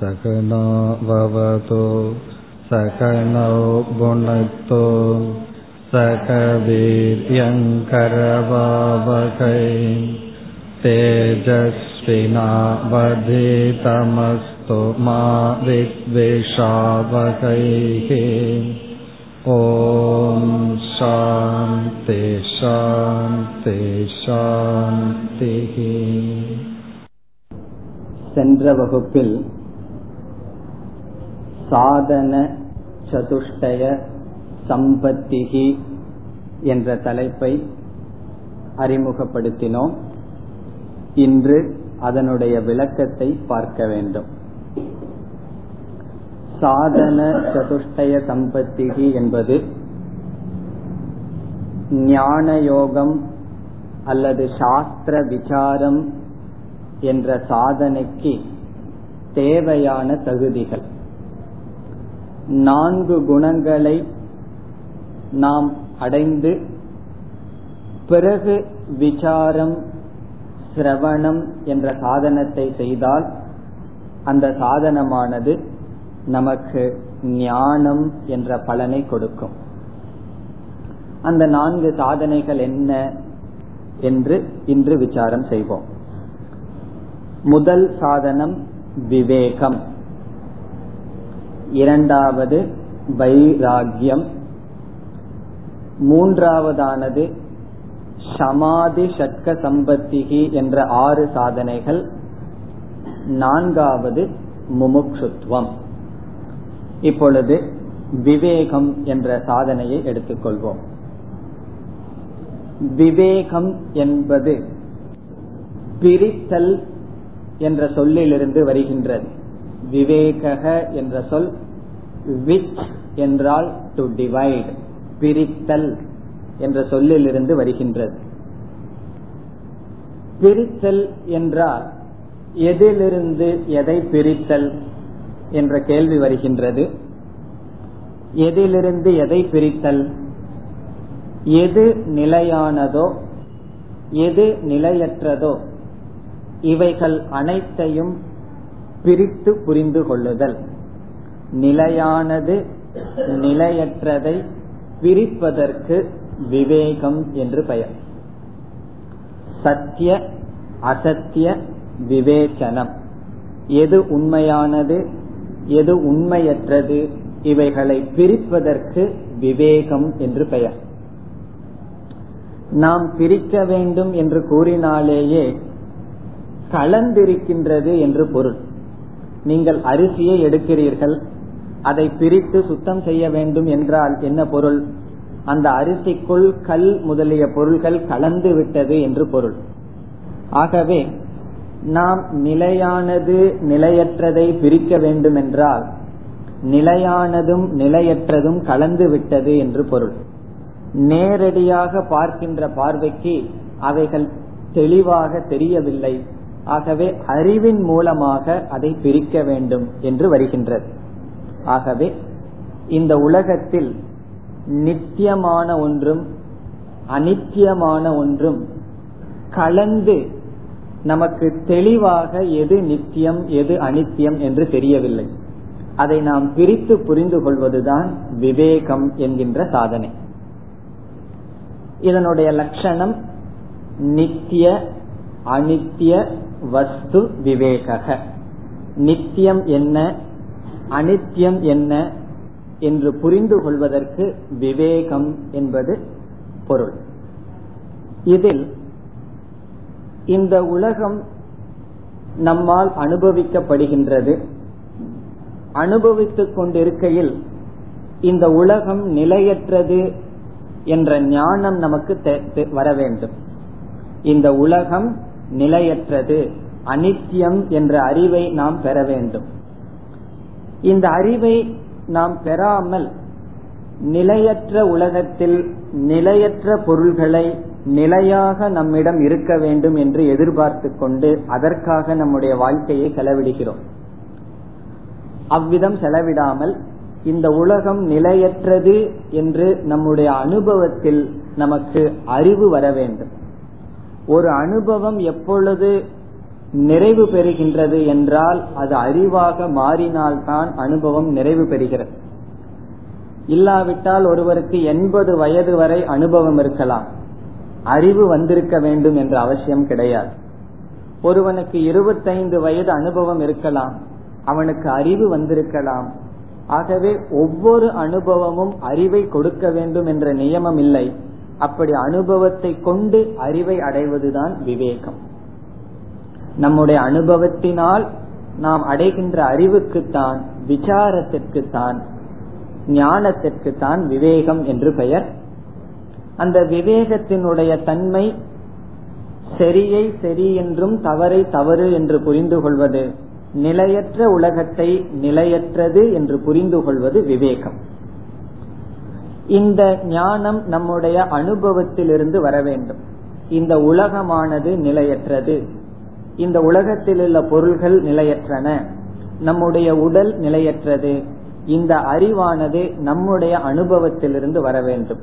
सकनाववतो सकनौ भुनक्तो सकवीर्यङ्करवावकै तेजस्विनावधितमस्तु मा विद्वेषावकैः ॐ शान्ति शान्ति शान्तिः சென்ற வகுப்பில் சாதன சதுஷ்டய சம்பத்திகி என்ற தலைப்பை அறிமுகப்படுத்தினோம். இன்று அதனுடைய விளக்கத்தை பார்க்க வேண்டும். சாதன சதுஷ்டய சம்பத்திகி என்பது ஞான யோகம் அல்லது சாஸ்திர விசாரம் என்ற சாதனைக்கு தேவையான தகுதிகள். நான்கு குணங்களை நாம் அடைந்து பிறகு விசாரம் சிரவணம் என்ற சாதனத்தை செய்தால் அந்த சாதனமானது நமக்கு ஞானம் என்ற பலனை கொடுக்கும். அந்த நான்கு சாதனைகள் என்ன என்று இன்று விசாரம் செய்வோம். முதல் சாதனம் விவேகம். இரண்டாவது வைராகியம் மூன்றாவதானது சமாதி சட்க சம்பத்திகி என்ற ஆறு சாதனைகள். நான்காவது முமுக்ஷுத்வம். இப்பொழுது விவேகம் என்ற சாதனையை எடுத்துக்கொள்வோம். விவேகம் என்பது பிரித்தல் என்ற சொல்லிலிருந்து வருகின்றது. விவேகக என்ற சொல் விச் என்றால் டு டிவைட் பிரித்தல் என்ற சொல்லிலிருந்து வருகின்றது. பிரித்தல் என்றால் எதிலிருந்து எதை பிரித்தல் என்ற கேள்வி வருகின்றது. எதிலிருந்து எதை பிரித்தல்? எது நிலையானதோ எது நிலையற்றதோ இவைகள் அனைத்தையும் பிரித்து புரிந்து கொள்ளுதல். நிலையானது நிலையற்றதை பிரிப்பதற்கு விவேகம் என்று பெயர். சத்திய அசத்திய விவேச்சனம். எது உண்மையானது எது உண்மையற்றது இவைகளை பிரிப்பதற்கு விவேகம் என்று பெயர். நாம் பிரிக்க வேண்டும் என்று கூறினாலேயே கலந்திருக்கின்றது என்று பொருள். நீங்கள் அரிசியை எடுக்கிறீர்கள் அதை பிரித்து சுத்தம் செய்ய வேண்டும் என்றால் என்ன பொருள்? அந்த அரிசிக்குள் கல் முதலிய பொருள்கள் கலந்து விட்டது என்று பொருள். ஆகவே நாம் நிலையானது நிலையற்றதை பிரிக்க வேண்டும் என்றால் நிலையானதும் நிலையற்றதும் கலந்து விட்டது என்று பொருள். நேரடியாக பார்க்கின்ற பார்வைக்கு அவைகள் தெளிவாக தெரியவில்லை. ஆகவே அறிவின் மூலமாக அதை பிரிக்க வேண்டும் என்று வருகின்றது. ஆகவே இந்த உலகத்தில் நித்தியமான ஒன்றும் அனித்தியமான ஒன்றும் கலந்து நமக்கு தெளிவாக எது நித்தியம் எது அனித்தியம் என்று தெரியவில்லை. அதை நாம் பிரித்து புரிந்து கொள்வதுதான் விவேகம் என்கின்ற சாதனை. இதனுடைய லட்சணம் நித்திய அனித்திய வஸ்து விவேக நித்தியம் என்ன? அனித்தியம் என்ன? என்று புரிந்து கொள்வதற்கு விவேகம் என்பது பொருள். இதில் இந்த உலகம் நம்மால் அனுபவிக்கப்படுகின்றது. அனுபவித்துக் கொண்டிருக்கையில் இந்த உலகம் நிலையற்றது என்ற ஞானம் நமக்கு வர வேண்டும் இந்த உலகம் நிலையற்றது. அனித்தியம் என்ற அறிவை நாம் பெற வேண்டும். இந்த அறிவை நாம் பெறாமல் நிலையற்ற உலகத்தில் நிலையற்ற பொருள்களை நிலையாக நம்மிடம் இருக்க வேண்டும் என்று எதிர்பார்த்து கொண்டு அதற்காக நம்முடைய வாழ்க்கையை செலவிடுகிறோம். அவ்விதம் செலவிடாமல் இந்த உலகம் நிலையற்றது என்று நம்முடைய அனுபவத்தில் நமக்கு அறிவு வர வேண்டும். ஒரு அனுபவம் எப்பொழுது நிறைவு பெறுகின்றது என்றால் அது அறிவாக மாறினால்தான் அனுபவம் நிறைவு பெறுகிறது. இல்லாவிட்டால் ஒருவருக்கு எண்பது வயது வரை அனுபவம் இருக்கலாம். அறிவு வந்திருக்க வேண்டும் என்ற அவசியம் கிடையாது. ஒருவனுக்கு இருபத்தைந்து வயது அனுபவம் இருக்கலாம். அவனுக்கு அறிவு வந்திருக்கலாம். ஆகவே ஒவ்வொரு அனுபவமும் அறிவை கொடுக்க வேண்டும் என்ற நியமம் இல்லை. அப்படி அனுபவத்தை கொண்டு அறிவை அடைவதுதான் விவேகம். நம்முடைய அனுபவத்தினால் நாம் அடைகின்ற அறிவுக்குத்தான் விசாரத்திற்குத்தான் ஞானத்திற்குத்தான் விவேகம் என்று பெயர். அந்த விவேகத்தினுடைய தன்மை சரியை சரி என்றும் தவறை தவறு என்று புரிந்து கொள்வது நிலையற்ற உலகத்தை நிலையற்றது என்று புரிந்து கொள்வது விவேகம். இந்த ஞானம் நம்முடைய அனுபவத்திலிருந்து வர வேண்டும். இந்த உலகமானது நிலையற்றது. இந்த உலகத்தில் உள்ள பொருள்கள் நிலையற்றன. நம்முடைய உடல் நிலையற்றது. இந்த அறிவானது நம்முடைய அனுபவத்திலிருந்து வர வேண்டும்.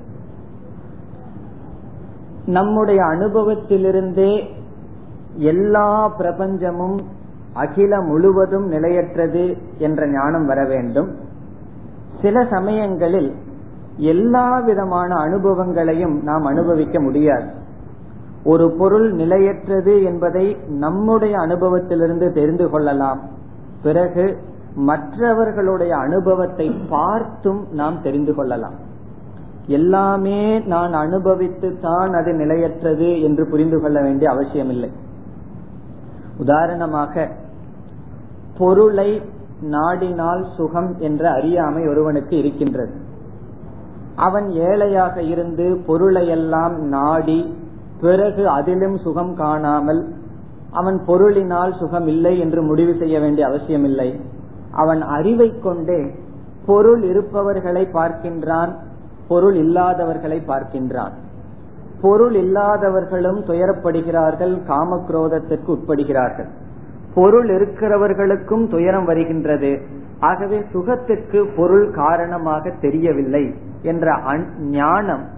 நம்முடைய அனுபவத்திலிருந்தே எல்லா பிரபஞ்சமும் அகில முழுவதும் நிலையற்றது என்ற ஞானம் வர வேண்டும். சில சமயங்களில் எல்லா விதமான அனுபவங்களையும் நாம் அனுபவிக்க முடியாது. ஒரு பொருள் நிலையற்றது என்பதை நம்முடைய அனுபவத்திலிருந்து தெரிந்து கொள்ளலாம். பிறகு மற்றவர்களுடைய அனுபவத்தை பார்த்தும் நாம் தெரிந்து கொள்ளலாம். எல்லாமே நான் அனுபவித்து தான் அது நிலையற்றது என்று புரிந்து கொள்ள வேண்டிய அவசியமில்லை. உதாரணமாக பொருளை நாடினால் சுகம் என்ற அறியாமை ஒருவனுக்கு இருக்கின்றது. அவன் ஏழையாக இருந்து பொருளையெல்லாம் நாடி பிறகு அதிலும் சுகம் காணாமல் அவன் பொருளினால் சுகம் இல்லை என்று முடிவு செய்ய வேண்டிய அவசியமில்லை. அவன் அறிவை கொண்டே பொருள் இருப்பவர்களை பார்க்கின்றான் பொருள் இல்லாதவர்களை பார்க்கின்றான். பொருள் இல்லாதவர்களும் துயரப்படுகிறார்கள் காமக்ரோதத்திற்கு உட்படுகிறார்கள். பொருள் இருக்கிறவர்களுக்கும் துயரம் வருகின்றது. ஆகவே சுகத்துக்கு பொருள் காரணமாக தெரியவில்லை. என்ற ஞானம்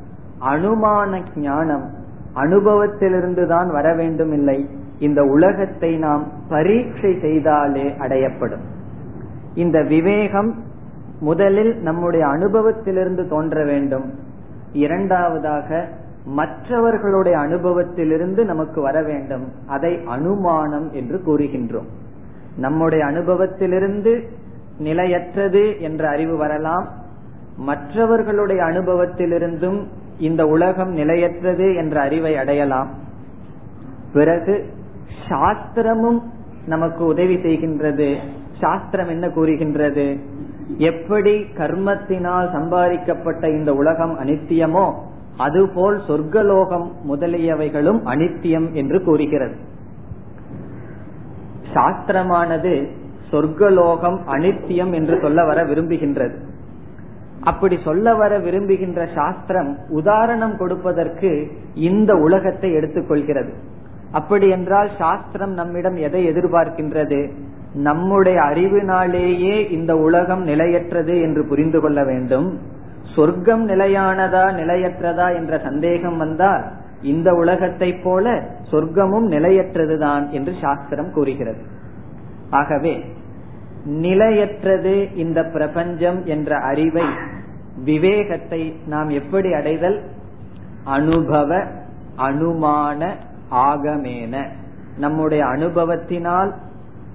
அனுமான ஞானம் அனுபவத்திலிருந்து தான் வர வேண்டும் இல்லை இந்த உலகத்தை நாம் பரீட்சை செய்தாலே அடையப்படும். இந்த விவேகம் முதலில் நம்முடைய அனுபவத்திலிருந்து தோன்ற வேண்டும். இரண்டாவதாக மற்றவர்களுடைய அனுபவத்திலிருந்து நமக்கு வர வேண்டும். அதை அனுமானம் என்று கூறுகின்றோம். நம்முடைய அனுபவத்திலிருந்து நிலையற்றது என்ற அறிவு வரலாம். மற்றவர்களுடைய அனுபவத்திலிருந்தும் இந்த உலகம் நிலையற்றது என்ற அறிவை அடையலாம். பிறகு சாஸ்திரமும் நமக்கு உதவி செய்கின்றது. சாஸ்திரம் என்ன கூறுகின்றது? எப்படி கர்மத்தினால் சம்பாதிக்கப்பட்ட இந்த உலகம் அனித்தியமோ அதுபோல் சொர்க்கலோகம் முதலியவைகளும் அனித்தியம் என்று கூறுகிறது. சாஸ்திரமானது சொர்க்கலோகம் அனித்தியம் என்று சொல்ல வர விரும்புகின்றது. அப்படி சொல்ல வர விரும்புகின்ற சாஸ்திரம் உதாரணம் கொடுப்பதற்கு இந்த உலகத்தை எடுத்துக்கொள்கிறது. அப்படி என்றால் சாஸ்திரம் நம்மிடம் எதை எதிர்பார்க்கின்றது? நம்முடைய அறிவினாலேயே இந்த உலகம் நிலையற்றது என்று புரிந்து கொள்ள வேண்டும். சொர்க்கம் நிலையானதா நிலையற்றதா என்ற சந்தேகம் வந்தால் இந்த உலகத்தை போல சொர்க்கமும் நிலையற்றதுதான் என்று சாஸ்திரம் கூறுகிறது. ஆகவே நிலையற்றது இந்த பிரபஞ்சம் என்ற அறிவை விவேகத்தை நாம் எப்படி அடைதல்? அனுபவ அனுமான ஆகமேன. நம்முடைய அனுபவத்தினால்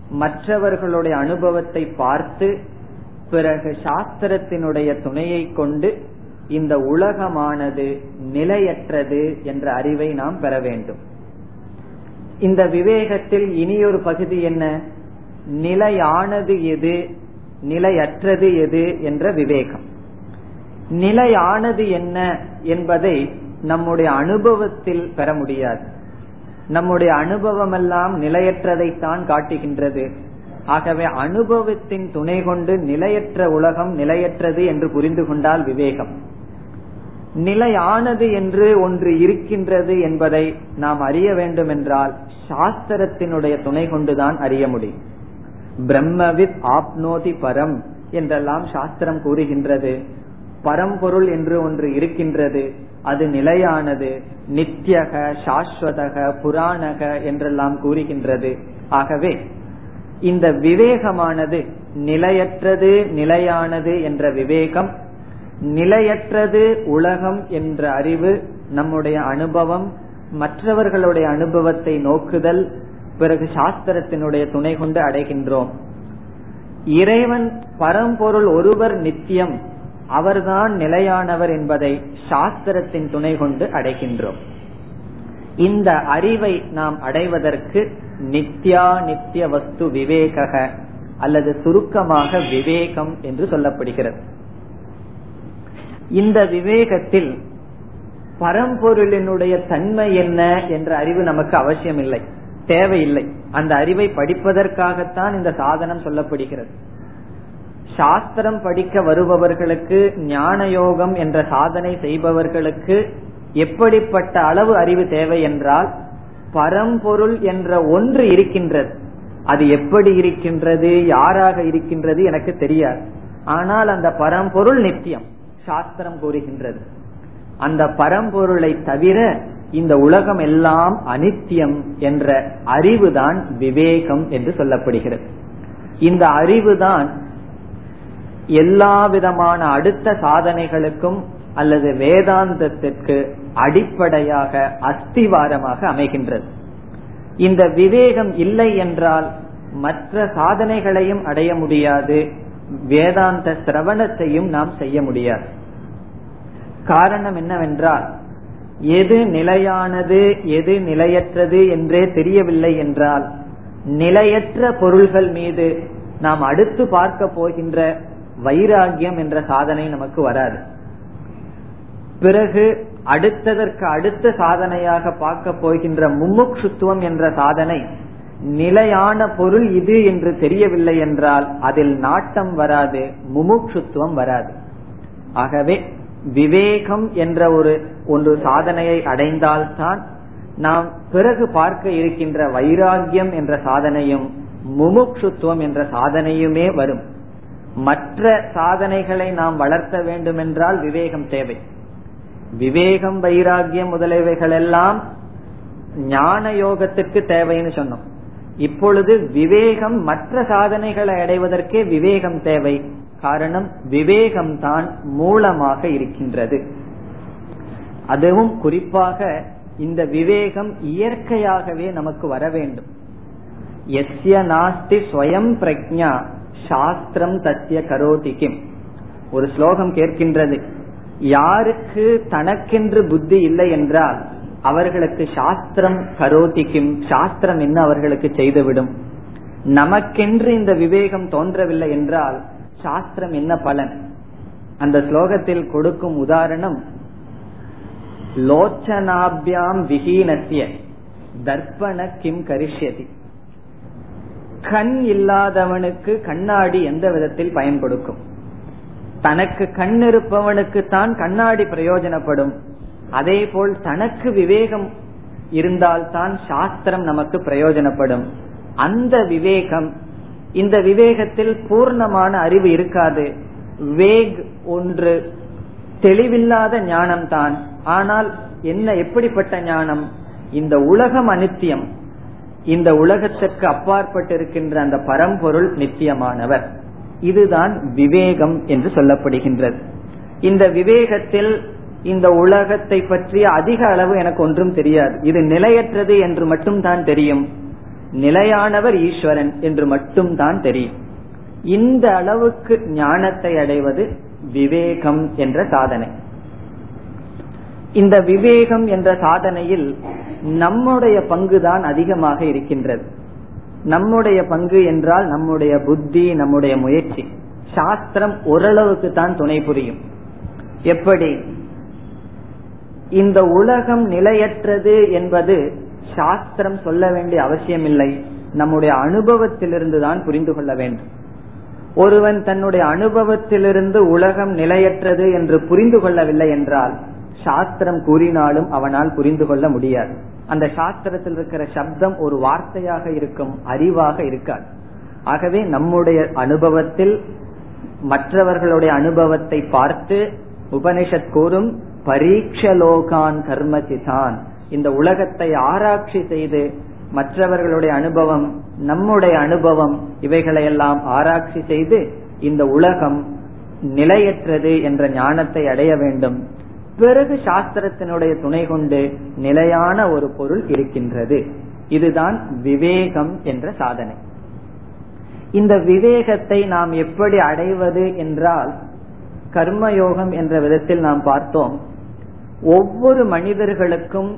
மற்றவர்களுடைய அனுபவத்தை பார்த்து பிறகு சாஸ்திரத்தினுடைய துணையை கொண்டு இந்த உலகமானது நிலையற்றது என்ற அறிவை நாம் பெற வேண்டும். இந்த விவேகத்தில் இனியொரு பகுதி என்ன? நிலையானது எது? நிலையற்றது எது? என்ற விவேகம். நிலையானது என்ன என்பதை நம்முடைய அனுபவத்தில் பெற முடியாது. நம்முடைய அனுபவம் எல்லாம் நிலையற்றதைத்தான் காட்டுகின்றது. ஆகவே அனுபவத்தின் துணை கொண்டு நிலையற்ற உலகம் நிலையற்றது என்று புரிந்து கொண்டால் விவேகம். நிலையானது என்று ஒன்று இருக்கின்றது என்பதை நாம் அறிய வேண்டும் என்றால் சாஸ்திரத்தினுடைய துணை கொண்டுதான் அறிய முடியும். பிரம்மவித் ஆப்னோதி பரம் என்றெல்லாம் சாஸ்திரம் கூறுகின்றது. பரம்பொருள் என்று ஒன்று இருக்கின்றது. அது நிலையானது. நித்தியக சாஸ்வதக புராணக என்றெல்லாம் கூறுகின்றது. ஆகவே இந்த விவேகமானது நிலையற்றது நிலையானது என்ற விவேகம் நிலையற்றது உலகம் என்ற அறிவு நம்முடைய அனுபவம் மற்றவர்களுடைய அனுபவத்தை நோக்குதல் பிறகு சாஸ்திரத்தினுடைய துணை கொண்டு அடைகின்றோம். இறைவன் பரம்பொருள் ஒருவர் நித்தியம் அவர்தான் நிலையானவர் என்பதை சாஸ்திரத்தின் துணை கொண்டு அடைகின்றோம். இந்த அறிவை நாம் அடைவதற்கு நித்யா நித்திய வஸ்து விவேக அல்லது சுருக்கமாக விவேகம் என்று சொல்லப்படுகிறது. இந்த விவேகத்தில் பரம்பொருளினுடைய தன்மை என்ன என்ற அறிவு நமக்கு அவசியம் இல்லை தேவையில்லை. அந்த அறிவை படிப்பதற்காகத்தான் இந்த சாதனம் சொல்லப்படுகிறது. சாஸ்திரம் படிக்க வருபவர்களுக்கு ஞான யோகம் என்ற சாதனை செய்பவர்களுக்கு எப்படிப்பட்ட அளவு அறிவு தேவை என்றால் பரம்பொருள் என்ற ஒன்று இருக்கின்றது. அது எப்படி இருக்கின்றது யாராக இருக்கின்றது எனக்கு தெரியாது. ஆனால் அந்த பரம்பொருள் நித்தியம் சாஸ்திரம் கூறுகின்றது. அந்த பரம்பொருளை தவிர இந்த உலகம் எல்லாம் அனித்தியம் என்ற அறிவுதான் விவேகம் என்று சொல்லப்படுகிறது. இந்த அறிவுதான் எல்லா விதமான அடுத்த சாதனைகளுக்கும் அல்லது வேதாந்தத்திற்கு அடிப்படையாக அஸ்திவாரமாக அமைகின்றது. இந்த விவேகம் இல்லை என்றால் மற்ற சாதனைகளையும் அடைய முடியாது வேதாந்த சிரவணத்தையும் நாம் செய்ய முடியாது. காரணம் என்னவென்றால் எது நிலையானது எது நிலையற்றது என்றே தெரியவில்லை என்றால் நிலையற்ற பொருள்கள் மீது நாம் அடுத்து பார்க்க போகின்ற வைராகியம் என்ற சாதனை நமக்கு வராது. பிறகு அடுத்ததற்கு அடுத்த சாதனையாக பார்க்க போகின்ற மும்முக்ஷுத்துவம் என்ற சாதனை நிலையான பொருள் இது என்று தெரியவில்லை என்றால் அதில் நாட்டம் வராது முமுட்சுத்துவம் வராது. ஆகவே விவேகம் என்ற ஒரு ஒன்று சாதனையை அடைந்தால்தான் நாம் பிறகு பார்க்க இருக்கின்ற வைராகியம் என்ற சாதனையும் முமுட்சுத்துவம் என்ற சாதனையுமே வரும். மற்ற சாதனைகளை நாம் வளர்த்த வேண்டும் என்றால் விவேகம் தேவை. விவேகம் வைராகியம் முதலியவைகள் எல்லாம் ஞான யோகத்திற்கு தேவைன்னு சொன்னோம். இப்பொழுது விவேகம் மற்ற சாதனைகளை அடைவதற்கே விவேகம் தேவை. காரணம் விவேகம் தான் மூலமாக இருக்கின்றது. அதுவும் குறிப்பாக இந்த விவேகம் இயற்கையாகவே நமக்கு வர வேண்டும். எஸ்ய நாஸ்தி ஸ்வயம் பிரக்ஞா சாஸ்திரம் தத்திய கரோதிக்கும் ஒரு ஸ்லோகம் கேட்கின்றது யாருக்கு தனக்கென்று புத்தி இல்லை என்றால் அவர்களுக்கு சாஸ்திரம் கரோதிக்கும் சாஸ்திரம் என்ன அவர்களுக்கு செய்துவிடும்? நமக்கென்று இந்த விவேகம் தோன்றவில்லை என்றால் சாஸ்திரம் என்ன பலன்? அந்த ஸ்லோகத்தில் கொடுக்கும் உதாரணம் லோச்சனாபியாம் விஹீனத்திய தர்ப்பண கிம் கரிஷ்யதி. கண் இல்லாதவனுக்கு கண்ணாடி எந்த விதத்தில் பயன் கொடுக்கும் தனக்கு கண் இருப்பவனுக்கு தான் கண்ணாடி பிரயோஜனப்படும். அதே போல் தனக்கு விவேகம் இருந்தால்தான் சாஸ்திரம் நமக்கு பிரயோஜனப்படும். அந்த விவேகம் இந்த விவேகத்தில் பூர்ணமான அறிவு இருக்காது. வேக் ஒன்று. தெளிவில்லாத ஞானம் தான் ஆனால் என்ன எப்படிப்பட்ட ஞானம்? இந்த உலகம் அனித்தியம் இந்த உலகத்திற்கு அப்பாற்பட்டிருக்கின்ற அந்த பரம்பொருள் நித்தியமானவர். இதுதான் விவேகம் என்று சொல்லப்படுகின்றது. இந்த விவேகத்தில் இந்த உலகத்தை பற்றிய அதிக அளவு எனக்கு ஒன்றும் தெரியாது. இது நிலையற்றது என்று மட்டும் தான் தெரியும். நிலையானவர் ஈஸ்வரன் என்று மட்டும் தான் தெரியும். இந்த அளவுக்கு ஞானத்தை அடைவது விவேகம் என்ற சாதனை. இந்த விவேகம் என்ற சாதனையில் நம்முடைய பங்குதான் அதிகமாக இருக்கின்றது. நம்முடைய பங்கு என்றால் நம்முடைய புத்தி நம்முடைய முயற்சி. சாஸ்திரம் ஓரளவுக்கு தான் துணை புரியும். எப்படி? இந்த உலகம் நிலையற்றது என்பது சாஸ்திரம் சொல்ல வேண்டிய அவசியமில்லை. நம்முடைய அனுபவத்திலிருந்து தான் புரிந்து கொள்ள வேண்டும். ஒருவன் தன்னுடைய அனுபவத்திலிருந்து உலகம் நிலையற்றது என்று புரிந்து கொள்ளவில்லை என்றால் சாஸ்திரம் கூறினாலும் அவனால் புரிந்து கொள்ள முடியாது. அந்த சாஸ்திரத்தில் இருக்கிற சப்தம் ஒரு வார்த்தையாக இருக்கும் அறிவாக இருக்காது. ஆகவே நம்முடைய அனுபவத்தில் மற்றவர்களுடைய அனுபவத்தை பார்த்து உபனிஷத் கூறும் பரீட்சலோகான் கர்மசிதான். இந்த உலகத்தை ஆராய்ச்சி செய்து மற்றவர்களுடைய அனுபவம் நம்முடைய அனுபவம் இவைகளை எல்லாம் ஆராய்ச்சி செய்து இந்த உலகம் நிலையற்றது என்ற ஞானத்தை அடைய வேண்டும். பிறகு சாஸ்திரத்தினுடைய துணை கொண்டு நிலையான ஒரு பொருள் இருக்கின்றது. இதுதான் விவேகம் என்ற சாதனை. இந்த விவேகத்தை நாம் எப்படி அடைவது என்றால் கர்மயோகம் என்ற விதத்தில் நாம் பார்த்தோம். ஒவ்வொரு மனிதர்களுக்கும்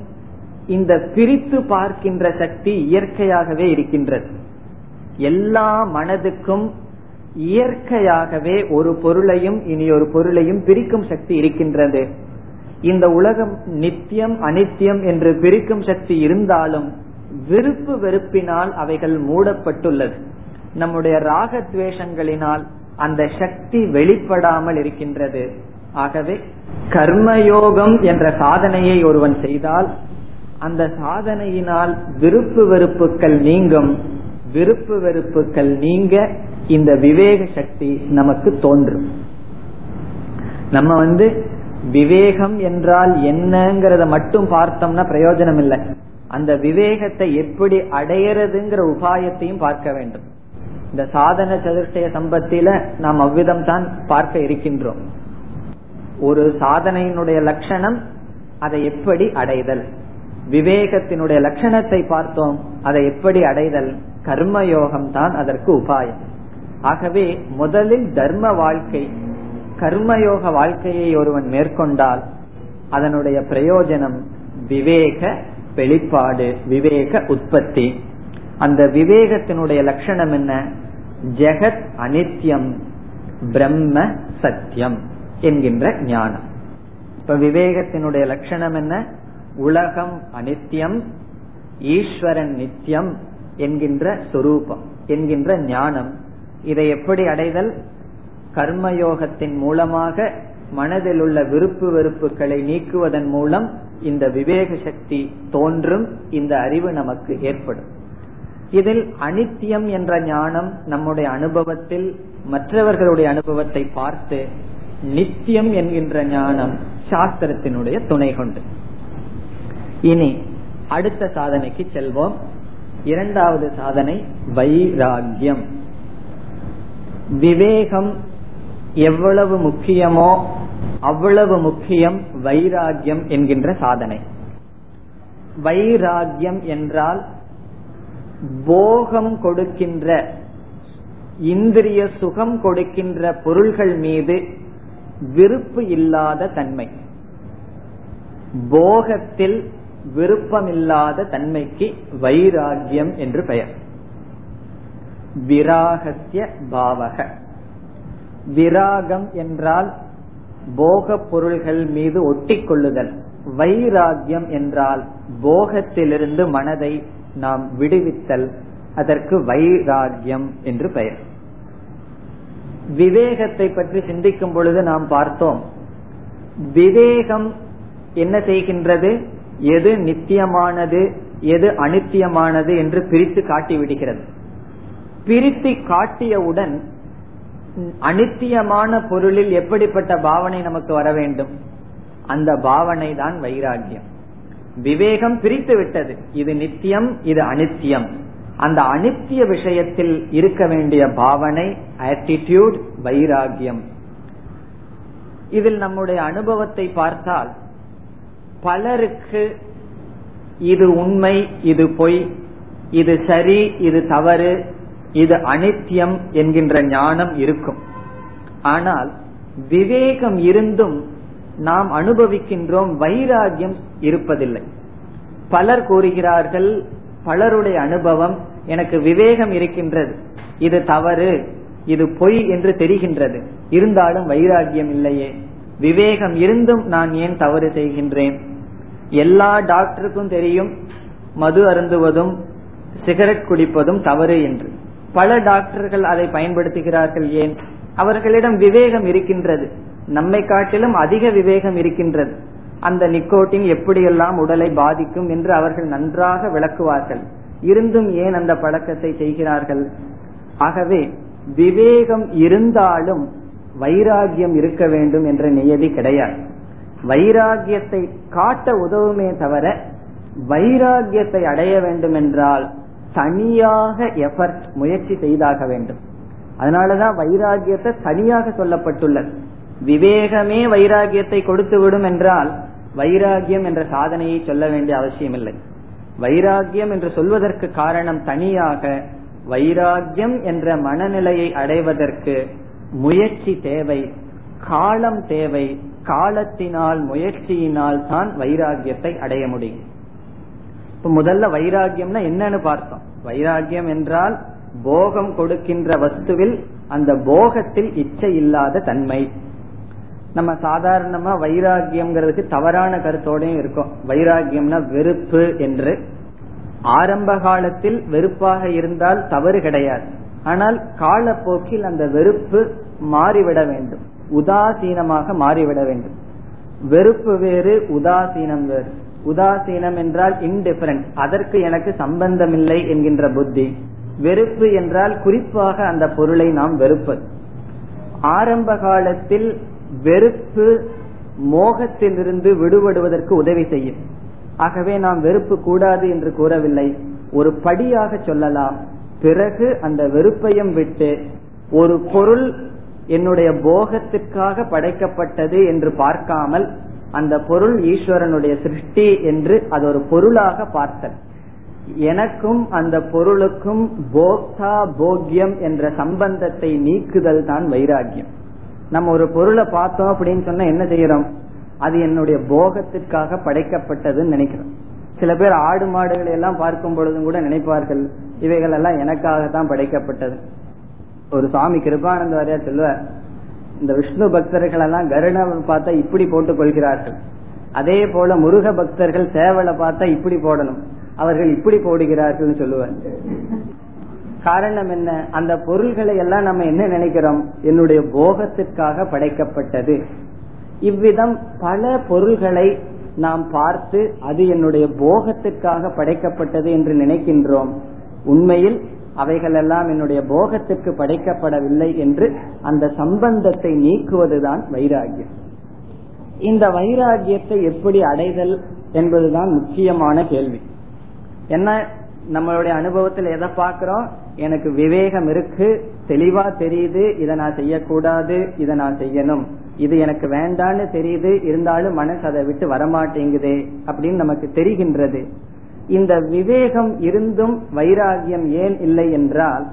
இந்த பிரித்து பார்க்கின்ற சக்தி இயற்கையாகவே இருக்கின்றது. எல்லா மனதுக்கும் இயற்கையாகவே ஒரு பொருளையும் இனி ஒரு பொருளையும் பிரிக்கும் சக்தி இருக்கின்றது. இந்த உலகம் நித்தியம் அனித்தியம் என்று பிரிக்கும் சக்தி இருந்தாலும் விருப்பு வெறுப்பினால் அவைகள் மூடப்பட்டுள்ளது. நம்முடைய ராகத்வேஷங்களினால் அந்த சக்தி வெளிப்படாமல் இருக்கின்றது. ஆகவே கர்மயோகம் என்ற சாதனையை ஒருவன் செய்தால் அந்த சாதனையினால் விருப்பு வெறுப்புகள் நீங்கும் விருப்பு வெறுப்புகள் நீங்க இந்த விவேக சக்தி நமக்கு தோன்றும். நம்ம வந்து விவேகம் என்றால் என்னங்கிறத மட்டும் பார்த்தோம்னா பிரயோஜனம் இல்லை அந்த விவேகத்தை எப்படி அடையறதுங்கிற உபாயத்தையும் பார்க்க வேண்டும். இந்த சாதன சதுர்த்தய சம்பத்தில நாம் அவ்விதம் தான் பார்க்க இருக்கின்றோம். ஒரு சாதனையினுடைய லட்சணம் அதை எப்படி அடைதல்? விவேகத்தினுடைய லட்சணத்தை பார்த்தோம் அதை எப்படி அடைதல்? கர்மயோகம் தான் அதற்கு உபாயம். ஆகவே முதலில் தர்ம வாழ்க்கை கர்மயோக வாழ்க்கையை ஒருவன் மேற்கொண்டால் அதனுடைய பிரயோஜனம் விவேக வெளிப்பாடு விவேக உற்பத்தி. அந்த விவேகத்தினுடைய லட்சணம் என்ன? ஜெகத் அனித்யம் பிரம்ம சத்தியம் என்கின்ற ஞானம். இப்ப விவேகத்தினுடைய லட்சணம் என்ன? உலகம் அனித்யம் ஈஸ்வரன் நித்தியம் என்கின்ற சொரூபம் என்கின்ற ஞானம். இதை எப்படி அடைதல்? கர்மயோகத்தின் மூலமாக மனதில் உள்ள விருப்பு வெறுப்புகளை நீக்குவதன் மூலம் இந்த விவேக சக்தி தோன்றும் இந்த அறிவு நமக்கு ஏற்படும். இதில் அனித்தியம் என்ற ஞானம் நம்முடைய அனுபவத்தில் மற்றவர்களுடைய அனுபவத்தை பார்த்து நித்தியம் என்கின்ற ஞானம் சாஸ்திரத்தினுடைய துணை கொண்டு. இனி அடுத்த சாதனைக்கு செல்வோம். இரண்டாவது சாதனை வைராகியம் விவேகம் எவ்வளவு முக்கியமோ அவ்வளவு முக்கியம் வைராகியம் என்கின்ற சாதனை. வைராகியம் என்றால் போகம் கொடுக்கின்ற இந்திரிய சுகம் கொடுக்கின்ற பொருள்கள் மீது விருப்பு இல்லாத தன்மை. போகத்தில் விருப்பமில்லாத தன்மைக்கு வைராகியம் என்று பெயர். விராகத்திய பாவக. விராகம் என்றால் போக பொருள்கள் மீது ஒட்டிக்கொள்ளுதல். வைராகியம் என்றால் போகத்திலிருந்து மனதை நாம் விடுவித்தல். அதற்கு வைராகியம் என்று பெயர். விவேகத்தை பற்றி சிந்திக்கும் பொழுது நாம் பார்த்தோம். விவேகம் என்ன செய்கின்றது? எது நித்தியமானது எது அனித்தியமானது என்று பிரித்து காட்டி விடுகிறது. பிரித்து காட்டியவுடன் அனித்தியமான பொருளில் எப்படிப்பட்ட பாவனை நமக்கு வர வேண்டும்? அந்த பாவனை தான் வைராகியம் விவேகம் பிரித்து விட்டது. இது நித்தியம் இது அனித்தியம். அந்த அனித்திய விஷயத்தில் இருக்க வேண்டிய பாவனை ஆட்டிடியூட் வைராகியம் இதில் நம்முடைய அனுபவத்தை பார்த்தால் பலருக்கு இது உண்மை இது பொய் இது சரி இது தவறு இது அனித்தியம் என்கின்ற ஞானம் இருக்கும். ஆனால் விவேகம் இருந்தும் நாம் அனுபவிக்கின்றோம் வைராகியம் இருப்பதில்லை. பலர் கூறுகிறார்கள் பலருடைய அனுபவம் எனக்கு விவேகம் இருக்கின்றது இது தவறு இது பொய் என்று தெரிகின்றது. இருந்தாலும் வைராகியம் இல்லையே. விவேகம் இருந்தும் நான் ஏன் தவறு செய்கின்றேன்? எல்லா டாக்டருக்கும் தெரியும் மது அருந்துவதும் சிகரெட் குடிப்பதும் தவறு என்று. பல டாக்டர்கள் அதை பயன்படுத்துகிறார்கள் ஏன்? அவர்களிடம் விவேகம் இருக்கின்றது. நம்மை காட்டிலும் அதிக விவேகம் இருக்கின்றது. அந்த நிக்கோட்டின் எப்படியெல்லாம் உடலை பாதிக்கும் என்று அவர்கள் நன்றாக விளக்குவார்கள். இருந்தும் ஏன் அந்த பழக்கத்தை செய்கிறார்கள்? ஆகவே விவேகம் இருந்தாலும் வைராகியம் இருக்க வேண்டும் என்ற நியதி கிடையாது. வைராகியத்தை காட்ட உதவுமே தவிர வைராகியத்தை அடைய வேண்டும் என்றால் தனியாக எஃபர்ட் முயற்சி செய்தாக வேண்டும். அதனாலதான் வைராகியத்தை தனியாக சொல்லப்பட்டுள்ளது. விவேகமே வைராகியத்தை கொடுத்து விடும் என்றால் வைராகியம் என்ற சாதனையை சொல்ல வேண்டிய அவசியம் இல்லை வைராகியம் என்று சொல்வதற்கு காரணம் தனியாக வைராகியம் என்ற மனநிலையை அடைவதற்கு முயற்சி தேவை காலம் தேவை காலத்தினால் முயற்சியினால் தான் வைராகியத்தை அடைய முடியும். இப்ப முதல்ல வைராகியம்னா என்னன்னு பார்த்தோம். வைராகியம் என்றால் போகம் கொடுக்கின்ற வஸ்துவில் அந்த போகத்தில் இச்சை இல்லாத தன்மை. நம்ம சாதாரணமா வைராகியம்ங்கிறதுக்கு தவறான கருத்தோடையும் இருக்கும். வைராகியம்னா வெறுப்பு என்று. ஆரம்ப காலத்தில் வெறுப்பாக இருந்தால் தவறு கிடையாது. ஆனால் காலப்போக்கில் அந்த வெறுப்பு மாறிவிட வேண்டும். உதாசீனமாக மாறிவிட வேண்டும். வெறுப்பு வேறு உதாசீனம் வேறு. உதாசீனம் என்றால் இன்டிஃபரன்ட் அதற்கு எனக்கு சம்பந்தமில்லை என்கின்ற புத்தி. வெறுப்பு என்றால் குறிப்பாக அந்த பொருளை நாம் வெறுப்பது. ஆரம்ப காலத்தில் வெறுப்பு மோகத்திலிருந்து விடுபடுவதற்கு உதவி செய்யும். ஆகவே நாம் வெறுப்பு கூடாது என்று கூறவில்லை. ஒரு படியாக சொல்லலாம். பிறகு அந்த வெறுப்பையும் விட்டு ஒரு பொருள் என்னுடைய போகத்திற்காக படைக்கப்பட்டது என்று பார்க்காமல் அந்த பொருள் ஈஸ்வரனுடைய சிருஷ்டி என்று அது ஒரு பொருளாக பார்த்தல். எனக்கும் அந்த பொருளுக்கும் போக்தா போக்யம் என்ற சம்பந்தத்தை நீக்குதல் தான் வைராகியம் நம்ம ஒரு பொருளை பார்த்தோம் அப்படின்னு சொன்னா என்ன செய்யறோம்? அது என்னுடைய போகத்திற்காக படைக்கப்பட்டதுன்னு நினைக்கிறோம். சில பேர் ஆடு மாடுகளை எல்லாம் பார்க்கும் பொழுதும் கூட நினைப்பார்கள் இவைகள் எல்லாம் எனக்காக தான் படைக்கப்பட்டது. ஒரு சுவாமி கிருபானந்த வாரியா சொல்லுவார் இந்த விஷ்ணு பக்தர்கள் எல்லாம் கருணை பார்த்தா இப்படி போட்டுக் கொள்கிறார்கள். அதே போல முருக பக்தர்கள் சேவலை பார்த்தா இப்படி போடணும். அவர்கள் இப்படி போடுகிறார்கள் சொல்லுவார். காரணம் என்ன? அந்த பொருள்களை எல்லாம் நம்ம என்ன நினைக்கிறோம்? என்னுடைய போகத்திற்காக படைக்கப்பட்டது. இவ்விதம் பல பொருள்களை நாம் பார்த்து அது என்னுடைய போகத்திற்காக படைக்கப்பட்டது என்று நினைக்கின்றோம். உண்மையில் அவைகள் எல்லாம் என்னுடைய போகத்திற்கு படைக்கப்படவில்லை என்று அந்த சம்பந்தத்தை நீக்குவதுதான் வைராகியம் இந்த வைராகியத்தை எப்படி அடைதல் என்பதுதான் முக்கியமான கேள்வி. என்ன நம்மளுடைய அனுபவத்தில் எதை பார்க்கிறோம்? எனக்கு விவேகம் இருக்கு தெளிவா தெரியுது இதை நான் செய்யக்கூடாது இதை நான் செய்யணும். இது எனக்கு வேண்டான்னு தெரியுது இருந்தாலும் மனசு அதை விட்டு வரமாட்டேங்குது அப்படின்னு நமக்கு தெரிகின்றது. இந்த விவேகம் இருந்தும் வைராகியம் ஏன் இல்லை என்றால்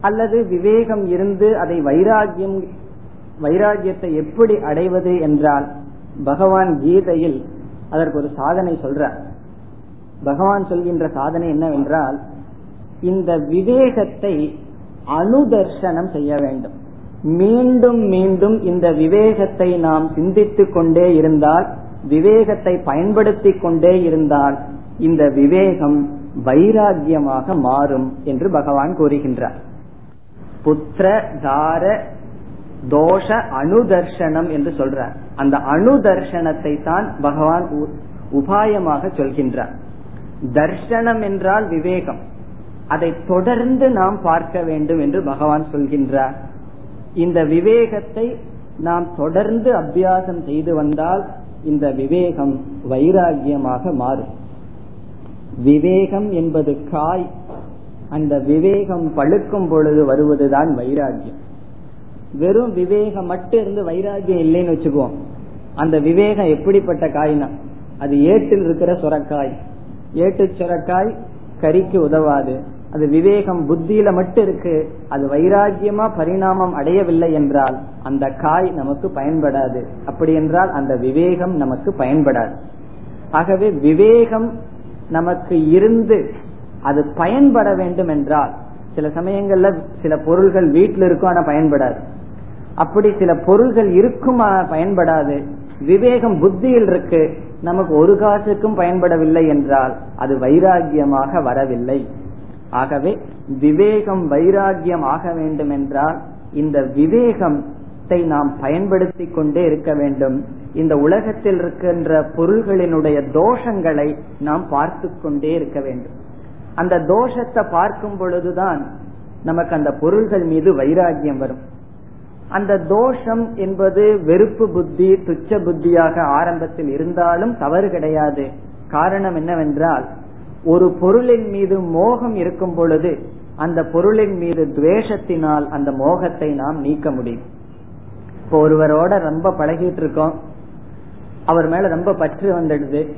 அல்லது விவேகம் இருந்து அதை வைராகியம் வைராகியத்தை எப்படி அடைவது என்றால் பகவான் கீதையில் அதற்கு ஒரு சாதனை சொல்றார். பகவான் சொல்கின்ற சாதனை என்னவென்றால் இந்த விவேகத்தை அனுதர்சனம் செய்ய வேண்டும். மீண்டும் மீண்டும் இந்த விவேகத்தை நாம் சிந்தித்துக் கொண்டே இருந்தால் விவேகத்தை பயன்படுத்தி கொண்டே இருந்தால் இந்த விவேகம் வைராகியமாக மாறும் என்று பகவான் கூறுகின்றார். புத்திர தார தோஷ அணுதர்ஷனம் என்று சொல்றார். அந்த அணுதர்ஷனத்தை தான் பகவான் உபாயமாக சொல்கின்றார். தர்ஷனம் என்றால் விவேகம். அதை தொடர்ந்து நாம் பார்க்க வேண்டும் என்று பகவான் சொல்கின்றார். இந்த விவேகத்தை நாம் தொடர்ந்து அபியாசம் செய்து வந்தால் இந்த விவேகம் வைராகியமாக மாறும். விவேகம் என்பது காய். அந்த விவேகம் பழுக்கும் பொழுது வருவதுதான் வைராகியம் வெறும் விவேகம் மட்டும் இருந்து வைராகியம் இல்லைன்னு வச்சுக்குவோம். அந்த விவேகம் எப்படிப்பட்ட காய்னா அது ஏட்டில் இருக்கிற சுரக்காய். ஏட்டு சுரக்காய் கறிக்கு உதவாது. அது விவேகம் புத்தியில மட்டும் இருக்கு. அது வைராகியமா பரிணாமம் அடையவில்லை என்றால் அந்த காய் நமக்கு பயன்படாது. அப்படி என்றால் அந்த விவேகம் நமக்கு பயன்படாது. ஆகவே விவேகம் நமக்கு இருந்து அது பயன்பட வேண்டும் என்றால் சில சமயங்கள்ல சில பொருள்கள் வீட்டில் இருக்கும் ஆனா பயன்படாது. அப்படி சில பொருள்கள் இருக்கும் பயன்படாது. விவேகம் புத்தியில் இருக்கு. நமக்கு ஒரு காசுக்கும் பயன்படவில்லை என்றால் அது வைராகியமாக வரவில்லை. ஆகவே விவேகம் வைராகியம் ஆக வேண்டும் என்றால் இந்த விவேகத்தை நாம் பயன்படுத்தி கொண்டே இருக்க வேண்டும். இந்த உலகத்தில் இருக்கின்ற பொருள்களினுடைய தோஷங்களை நாம் பார்த்து கொண்டே இருக்க வேண்டும். அந்த தோஷத்தை பார்க்கும் பொழுதுதான் நமக்கு அந்த பொருள்கள் மீது வைராகியம் வரும். அந்த தோஷம் என்பது வெறுப்பு புத்தி துச்ச புத்தியாக ஆரம்பத்தில் இருந்தாலும் தவறு கிடையாது. காரணம் என்னவென்றால் ஒரு பொருளின் மீது மோகம் இருக்கும் பொழுது அந்த பொருளின் மீது துவேஷத்தினால் அந்த மோகத்தை நாம் நீக்க முடியும். இப்போ ஒருவரோட ரொம்ப பழகிட்டு இருக்கோம். அவர் மேல ரொம்ப பற்று வந்துடுது.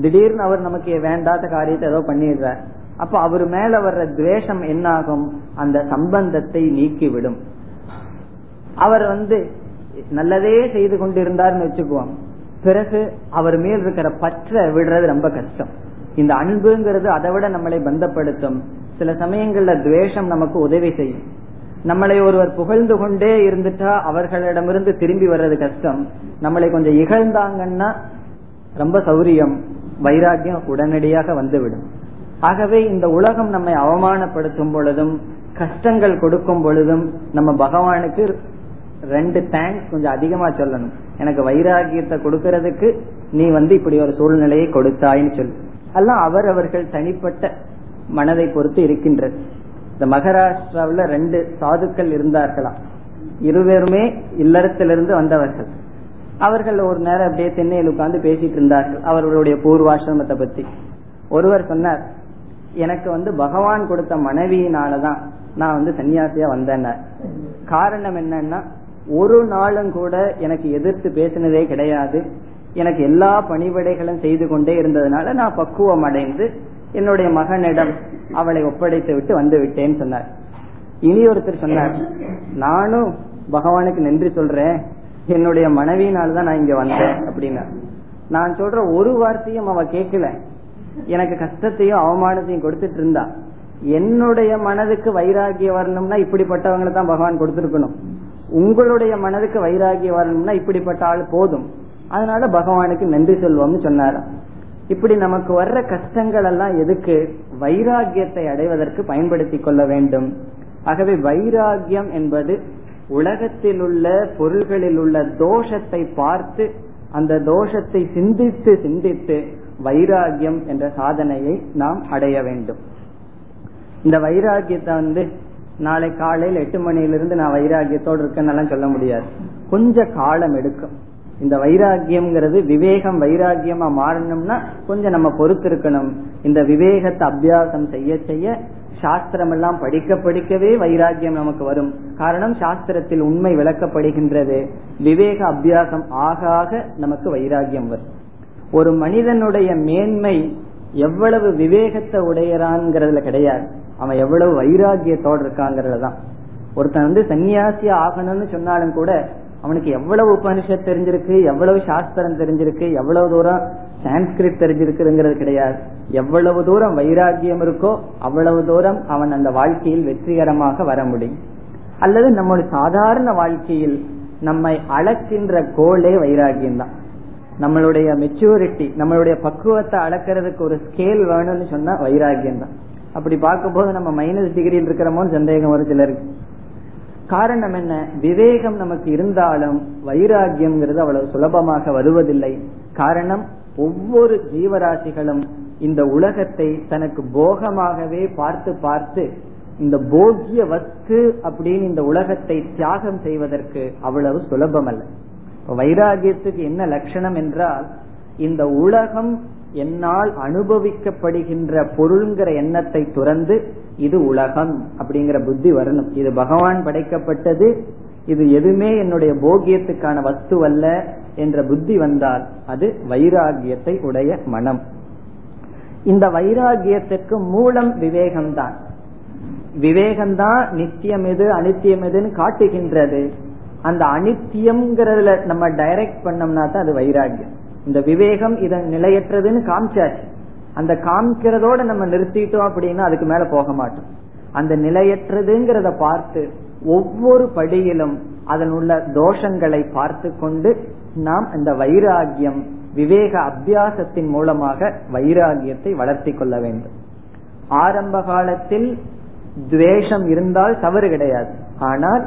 திடீர்னு அவர் நமக்கு வேண்டாத காரியத்தை ஏதோ பண்ணிடுறார். அப்ப அவர் மேல வர்ற துவேஷம் என்னாகும்? அந்த சம்பந்தத்தை நீக்கிவிடும். அவர் வந்து நல்லதே செய்து கொண்டிருந்தார்னு வச்சுக்குவோம். பிறகு அவர் மேல் இருக்கிற பற்ற விடுறது ரொம்ப கஷ்டம். இந்த அன்புங்கிறது அதை விட நம்மளை பந்தப்படுத்தும். சில சமயங்கள்ல துவேஷம் நமக்கு உதவி செய்யும். நம்மளை ஒருவர் புகழ்ந்து கொண்டே இருந்துட்டா அவர்களிடமிருந்து திரும்பி வர்றது கஷ்டம். நம்மளை கொஞ்சம் இகழ்ந்தாங்கன்னா ரொம்ப சௌரியம் வைராக்கியம் உடனடியாக வந்துவிடும். ஆகவே இந்த உலகம் நம்மை அவமானப்படுத்தும் பொழுதும் கஷ்டங்கள் கொடுக்கும் பொழுதும் நம்ம பகவானுக்கு ரெண்டு தேங்க்ஸ் கொஞ்சம் அதிகமா சொல்லணும். எனக்கு வைராகியத்தை கொடுக்கறதுக்கு நீ வந்து இப்படி ஒரு சூழ்நிலையை கொடுத்தாயின்னு சொல்லு. எல்லாம் அவரவர்கள் தனிப்பட்ட மனதை பொறுத்து இருக்கின்றது. இந்த மகாராஷ்டிராவில் ரெண்டு சாதுக்கள் இருந்தார்களாம் இருவருமே இல்லறத்திலிருந்து வந்தவர்கள். அவர்கள் ஒரு நேரம் அப்படியே தென்னையில் உட்கார்ந்து பேசிட்டு இருந்தார்கள். அவர்களுடைய பூர்வாசிரமத்தை பத்தி. ஒருவர் சொன்னார் எனக்கு வந்து பகவான் கொடுத்த மனைவியினாலதான் நான் வந்து சன்னியாசியா வந்தேன் காரணம் என்னன்னா ஒரு நாளும் கூட எனக்கு எதிர்த்து பேசினதே கிடையாது. எனக்கு எல்லா பணிவிடைகளும் செய்து கொண்டே இருந்ததுனால நான் பக்குவம் அடைந்து என்னுடைய மகனிடம் அவளை ஒப்படைத்து விட்டு வந்து விட்டேன்னு சொன்னார். இனி ஒருத்தர் சொன்னார் நானும் பகவானுக்கு நன்றி சொல்றேன். என்னுடைய மனைவியினால தான் நான் இங்க வந்தேன் அப்படின்னா. நான் சொல்ற ஒரு வார்த்தையும் அவ கேட்கல. எனக்கு கஷ்டத்தையும் அவமானத்தையும் கொடுத்துட்டு இருந்தா. என்னுடைய மனதுக்கு வைராகிய வரணும்னா இப்படிப்பட்டவங்களை தான் பகவான் கொடுத்திருக்கணும். உங்களுடைய மனதுக்கு வைராகிய வரணும்னா இப்படிப்பட்ட ஆள் போதும். அதனால பகவானுக்கு நன்றி சொல்வோம்னு சொன்னாராம். இப்படி நமக்கு வர்ற கஷ்டங்கள் எல்லாம் எதுக்கு? வைராகியத்தை அடைவதற்கு பயன்படுத்தி கொள்ள வேண்டும். ஆகவே வைராகியம் என்பது உலகத்தில் உள்ள பொருள்களில் உள்ள தோஷத்தை பார்த்து அந்த தோஷத்தை சிந்தித்து சிந்தித்து வைராகியம் என்ற சாதனையை நாம் அடைய வேண்டும். இந்த வைராகியத்தை வந்து நாளை காலையில் எட்டு மணியிலிருந்து நான் வைராகியத்தோடு இருக்கேன்னு சொல்ல முடியாது. கொஞ்ச காலம் எடுக்கும். இந்த வைராகியம்ங்கிறது விவேகம் வைராகியமா மாறணும்னா கொஞ்சம் நம்ம பொறுத்து இருக்கணும் இந்த விவேகத்தை அபியாசம் செய்ய செய்ய சாஸ்திரம் எல்லாம் படிக்க படிக்கவே வைராகியம் நமக்கு வரும். காரணம் சாஸ்திரத்தில் உண்மை விளக்கப்படுகின்றது. விவேக அபியாசம் ஆக ஆக நமக்கு வைராகியம் வரும். ஒரு மனிதனுடைய மேன்மை எவ்வளவு விவேகத்தை உடையறான்ங்கிறதுல கிடையாது. அவன் எவ்வளவு வைராகியத்தோடு இருக்காங்கிறதுல தான் ஒருத்தன் வந்து சன்னியாசி ஆகணும்னு சொன்னாலும் கூட அவனுக்கு எவ்வளவு உபனிஷத் தெரிஞ்சிருக்கு எவ்வளவு சாஸ்திரம் தெரிஞ்சிருக்கு எவ்வளவு தூரம் சான்ஸ்கிரிட் தெரிஞ்சிருக்குங்கிறது கிடையாது. எவ்வளவு தூரம் வைராகியம் இருக்கோ அவ்வளவு தூரம் அவன் அந்த வாழ்க்கையில் வெற்றிகரமாக வர முடியும். அல்லது நம்மளுடைய சாதாரண வாழ்க்கையில் நம்மை அளக்கின்ற கோலே வைராகியம் தான் நம்மளுடைய மெச்சூரிட்டி நம்மளுடைய பக்குவத்தை அளக்கிறதுக்கு ஒரு ஸ்கேல் வேணும்னு சொன்னா வைராகியம் தான் அப்படி பார்க்கும் போது நம்ம மைனஸ் டிகிரியில் இருக்கிறோமோன்னு சந்தேகம் ஒரு சிலருக்கு. காரணம் என்ன? விவேகம் நமக்கு இருந்தாலும் வைராகியம்ங்கிறது அவ்வளவு சுலபமாக வருவதில்லை. காரணம் ஒவ்வொரு ஜீவராசிகளும் இந்த உலகத்தை தனக்கு போகமாகவே பார்த்து பார்த்து இந்த போகிய வஸ்து அப்படின்னு இந்த உலகத்தை தியாகம் செய்வதற்கு அவ்வளவு சுலபம் அல்ல வைராகியத்துக்கு என்ன லட்சணம் என்றால் இந்த உலகம் என்னால் அனுபவிக்கப்படுகின்ற பொருள்ங்கிற எண்ணத்தை துறந்து இது உலகம் அப்படிங்கிற புத்தி வரணும். இது பகவான் படைக்கப்பட்டது. இது எதுவுமே என்னுடைய போகியத்துக்கான வஸ்து அல்ல என்ற புத்தி வந்தால் அது வைராகியத்தை உடைய மனம். இந்த வைராகியத்திற்கு மூலம் விவேகம்தான். விவேகம்தான் நித்தியம் எது அனித்தியம் எதுன்னு காட்டுகின்றது. அந்த அனித்தியம்ங்கிறதுல நம்ம டைரக்ட் பண்ணோம்னா தான் அது வைராகியம். இந்த விவேகம் இதன் நிலையற்றதுன்னு காமிச்சாச்சு. அந்த காமிக்கிறதோட நம்ம நிறுத்திட்டோம் அப்படின்னா அதுக்கு மேல போக மாட்டோம். அந்த நிலையற்றதுங்கிறத பார்த்து ஒவ்வொரு படியிலும் அதன் உள்ள தோஷங்களை பார்த்து கொண்டு நாம் இந்த வைராகியம் விவேக அபியாசத்தின் மூலமாக வைராகியத்தை வளர்த்தி கொள்ள வேண்டும். ஆரம்ப காலத்தில் துவேஷம் இருந்தால் தவறு கிடையாது. ஆனால்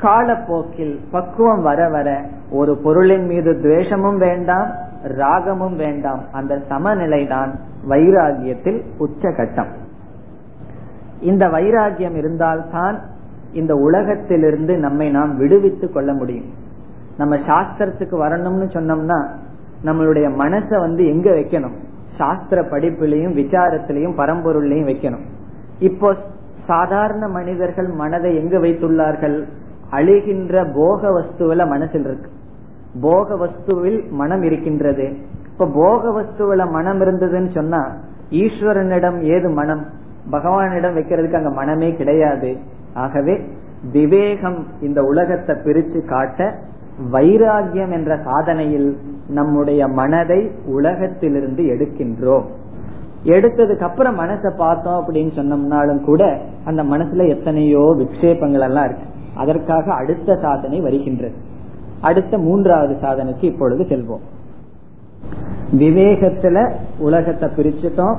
காலப்போக்கில் பக்குவம் வர வர ஒரு பொருளின் மீது துவேஷமும் வேண்டாம் ராகமும் வேண்டாம். அந்த சமநிலை தான் வைராகியத்தில் உச்சகட்டம். இந்த வைராகியம் இருந்தால்தான் இந்த உலகத்திலிருந்து நம்மை நாம் விடுவித்துக் கொள்ள முடியும். நம்ம சாஸ்திரத்துக்கு வரணும்னு சொன்னோம்னா நம்மளுடைய மனசை வந்து எங்க வைக்கணும்? சாஸ்திர படிப்புலையும் விசாரத்திலையும் பரம்பொருளையும் வைக்கணும். இப்போ சாதாரண மனிதர்கள் மனதை எங்கு வைத்துள்ளார்கள்? அழிகின்ற போக வஸ்துவில மனசில் இருக்கு. போக வஸ்துவில் மனம் இருக்கின்றது. இப்ப போக வஸ்துவில மனம் இருந்ததுன்னு சொன்னா ஈஸ்வரனிடம் ஏது மனம்? பகவானிடம் வைக்கிறதுக்கு அங்க மனமே கிடையாது. ஆகவே விவேகம் இந்த உலகத்தை பிரிச்சு காட்ட வைராகியம் என்ற சாதனையில் நம்முடைய மனதை உலகத்திலிருந்து எடுக்கின்றோம். எடுத்ததுக்கு அப்புறம் மனசை பார்த்தோம் அப்படின்னு சொன்னோம்னாலும் கூட அந்த மனசுல எத்தனையோ விக்ஷேபங்கள் எல்லாம் இருக்கு. அதற்காக அடுத்த சாதனை வருகின்றது. அடுத்த மூன்றாவது சாதனைக்கு இப்பொழுது செல்வோம். விவேகத்துல உலகத்தை பிரிச்சுட்டோம்.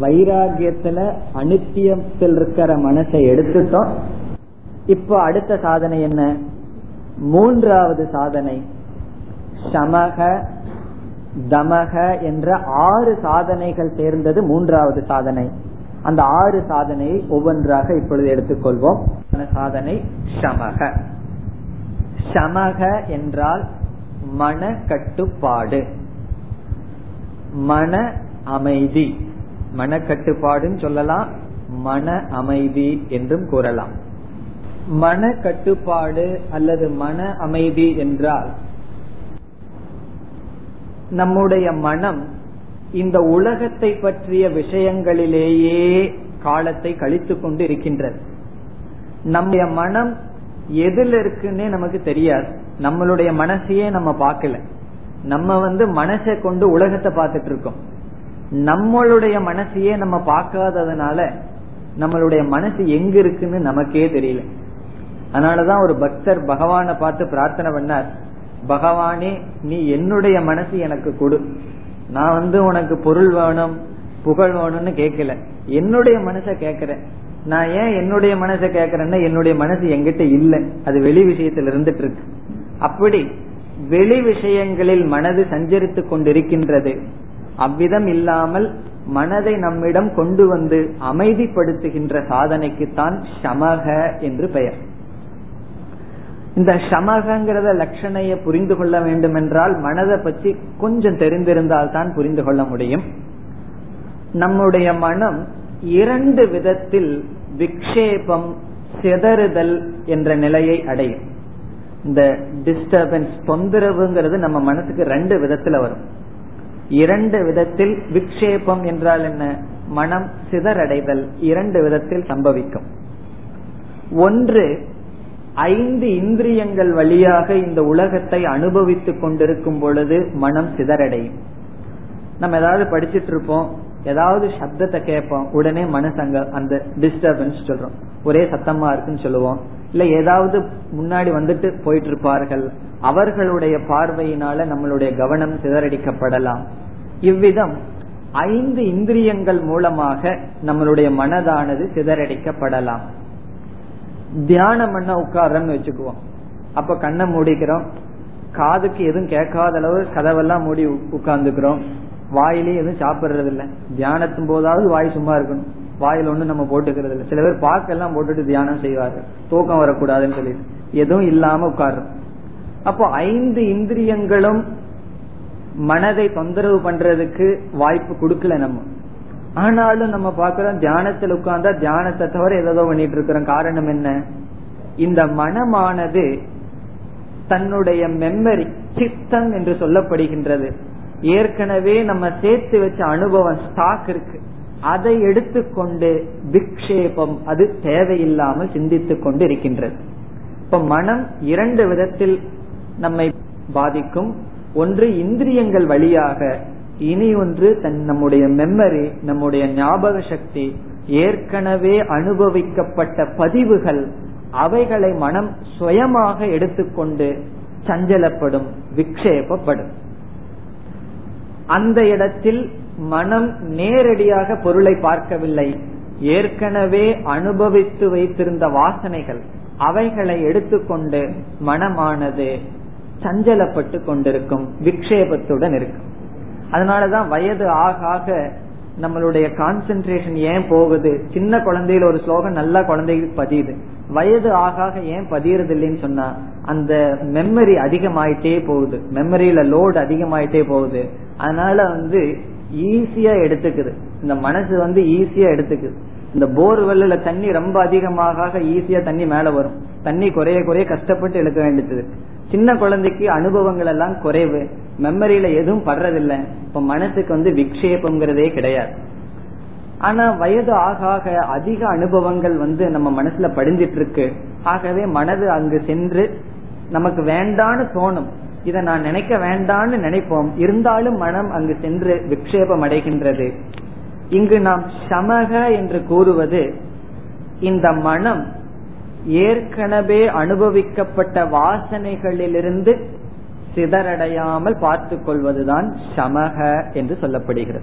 வைராகியத்துல அனித்தியத்தில் இருக்கிற மனசை எடுத்துட்டோம். இப்போ அடுத்த சாதனை என்ன? மூன்றாவது சாதனை சமக தமக என்ற ஆறு சாதனைகள் சேர்ந்தது மூன்றாவது சாதனை. அந்த ஆறு சாதனையை ஒவ்வொன்றாக இப்பொழுது எடுத்துக்கொள்வோம். சாதனை சமக. சமக என்றால் மன கட்டுப்பாடு மன அமைதி. மன கட்டுப்பாடுன்னு சொல்லலாம் மன அமைதி என்றும் கூறலாம். மன கட்டுப்பாடு அல்லது மன அமைதி என்றால் நம்முடைய மனம் இந்த உலகத்தை பற்றிய விஷயங்களிலேயே காலத்தை கழித்து கொண்டு இருக்கின்றது நம்முடைய மனம் எதுல இருக்குன்னே நமக்கு தெரியாது. நம்மளுடைய மனசையே நம்ம பார்க்கல. நம்ம வந்து மனசை கொண்டு உலகத்தை பார்த்துட்டு இருக்கோம். நம்மளுடைய மனசையே நம்ம பார்க்காததுனால நம்மளுடைய மனசு எங்க இருக்குன்னு நமக்கே தெரியல. அதனாலதான் ஒரு பக்தர் பகவானை பார்த்து பிரார்த்தனை பண்ணார். பகவானே நீ என்னுடைய மனசு எனக்கு கொடு. நான் வந்து உனக்கு பொருள் வேணும் புகழ் வேணும்னு கேட்கல. என்னுடைய மனசை கேட்கிறேன். நான் ஏன் என்னுடைய மனசை கேட்கறேன்னா என்னுடைய மனசு எங்கிட்ட இல்லை. அது வெளி விஷயத்துல இருந்துட்டு இருக்கு அப்படி வெளி விஷயங்களில் மனது சஞ்சரித்து கொண்டிருக்கின்றது. அவ்விதம் இல்லாமல் மனதை நம்மிடம் கொண்டு வந்து அமைதிப்படுத்துகின்ற சாதனைக்குத்தான் சமக என்று பெயர். இந்த சமகங்கிறத லட்சணைய புரிந்து கொள்ள வேண்டும் என்றால் மனதை பற்றி கொஞ்சம் தெரிந்திருந்தால் தான் புரிந்து கொள்ள முடியும். நம்முடைய மனம் இரண்டு விதத்தில் விக்ஷேபம் சிதறுதல் என்ற நிலையை அடையும். இந்த டிஸ்டர்பன்ஸ் தொந்தரவுங்கிறது நம்ம மனசுக்கு ரெண்டு விதத்துல வரும். இரண்டு விதத்தில் விக்ஷேபம் என்றால் என்ன? மனம் சிதறடைதல் இரண்டு விதத்தில் சம்பவிக்கும். ஒன்று ஐந்து இந்திரியங்கள் வழியாக இந்த உலகத்தை அனுபவித்துக் கொண்டிருக்கும் பொழுது மனம் சிதறடையும். நம்ம ஏதாவது படிச்சிட்டு இருப்போம் ஏதாவது சப்தத்தை கேட்போம் உடனே மனசு அங்க அந்த டிஸ்டர்பன்ஸ் சொல்றோம். ஒரே சத்தமா இருக்குன்னு சொல்லுவோம். இல்ல ஏதாவது முன்னாடி வந்துட்டு போயிட்டு இருப்பார்கள். அவர்களுடைய பார்வையினால நம்மளுடைய கவனம் சிதறடிக்கப்படலாம். இவ்விதம் ஐந்து இந்திரியங்கள் மூலமாக நம்மளுடைய மனதானது சிதறடிக்கப்படலாம். தியானம் பண்ண உட்காரன்னு வச்சுக்குவோம். அப்ப கண்ணை மூடிக்கிறோம். காதுக்கு எதுவும் கேட்காத அளவு கதவெல்லாம் மூடி உட்கார்ந்துக்கிறோம். வாயிலே எதுவும் சாப்பிடுறது இல்ல தியானத்தும் போதாவது வாய் சும்மா இருக்கணும். வாயில் ஒண்ணு நம்ம போட்டுக்கிறது இல்லை சில பேர் பாக்கெல்லாம் போட்டுட்டு தியானம் செய்வார்கள். தூக்கம் வரக்கூடாதுன்னு சொல்லி எதுவும் இல்லாம உட்கார்றோம். அப்போ ஐந்து இந்திரியங்களும் மனதை தொந்தரவு பண்றதுக்கு வாய்ப்பு கொடுக்கல நம்ம. ஆனாலும் நம்ம பாக்குறோம் தியானத்தில் உட்கார்ந்தா தியானத்தை தவிர ஏதோ பண்ணிட்டு இருக்கிறோம். காரணம் என்ன? இந்த மனமானது தன்னுடைய மெமரி சித்தம் என்று சொல்லப்படுகின்றது. ஏற்கனவே நம்ம சேர்த்து வச்ச அனுபவம் ஸ்டாக் இருக்கு. அதை எடுத்துக்கொண்டு விக்ஷேபம் அது தேவையில்லாமல் சிந்தித்துக் கொண்டு இருக்கின்றது. இப்ப மனம் இரண்டு விதத்தில் நம்மை பாதிக்கும். ஒன்று இந்திரியங்கள் வழியாக இனி ஒன்று தன் நம்முடைய மெமரி நம்முடைய ஞாபக சக்தி ஏற்கனவே அனுபவிக்கப்பட்ட பதிவுகள் அவைகளை மனம் சுயமாக எடுத்துக்கொண்டு சஞ்சலப்படும் விக்ஷேபப்படும். அந்த இடத்தில் மனம் நேரடியாக பொருளை பார்க்கவில்லை. ஏற்கனவே அனுபவித்து வைத்திருந்த வாசனைகள் அவைகளை எடுத்துக்கொண்டு மனமானது சஞ்சலப்பட்டு கொண்டிருக்கும் விக்ஷேபத்துடன் இருக்கும். அதனாலதான் வயது ஆக ஆக நம்மளுடைய கான்சென்ட்ரேஷன் ஏன் போகுது? சின்ன குழந்தையில ஒரு ஸ்லோகம் நல்லா குழந்தைகளுக்கு பதியுது. வயது ஆக ஆக ஏன் பதியறது இல்லைன்னு சொன்னா அந்த மெமரி அதிகமாயிட்டே போகுது. மெமரியில லோடு அதிகமாயிட்டே போகுது. அதனால வந்து ஈஸியா எடுத்துக்குது. இந்த மனசு வந்து ஈஸியா எடுத்துக்குது. இந்த போர்வெல்ல தண்ணி ரொம்ப அதிகமாக ஈஸியா தண்ணி மேல வரும். தண்ணி குறைய குறைய கஷ்டப்பட்டு எடுக்க வேண்டியது. சின்ன குழந்தைக்கு அனுபவங்கள் எல்லாம் குறைவு. மெமரியில எதுவும் படுறதில்லை. இப்ப மனசுக்கு வந்து விக்ஷேபம்ங்கிறதே கிடையாது. ஆனா வயது ஆக ஆக அதிக அனுபவங்கள் வந்து நம்ம மனசுல படிஞ்சிட்டு இருக்கு ஆகவே மனது அங்கு சென்று நமக்கு வேண்டான்னு தோணும். இதை நான் நினைக்க வேண்டான்னு நினைப்போம். இருந்தாலும் மனம் அங்கு சென்று விக்ஷேபம் அடைகின்றது. இங்கு நாம் சமக என்று கூறுவது இந்த மனம் ஏற்கனவே அனுபவிக்கப்பட்ட வாசனைகளிலிருந்து சிதறடையாமல் பார்த்துக் கொள்வதுதான் சமக என்று சொல்லப்படுகிறது.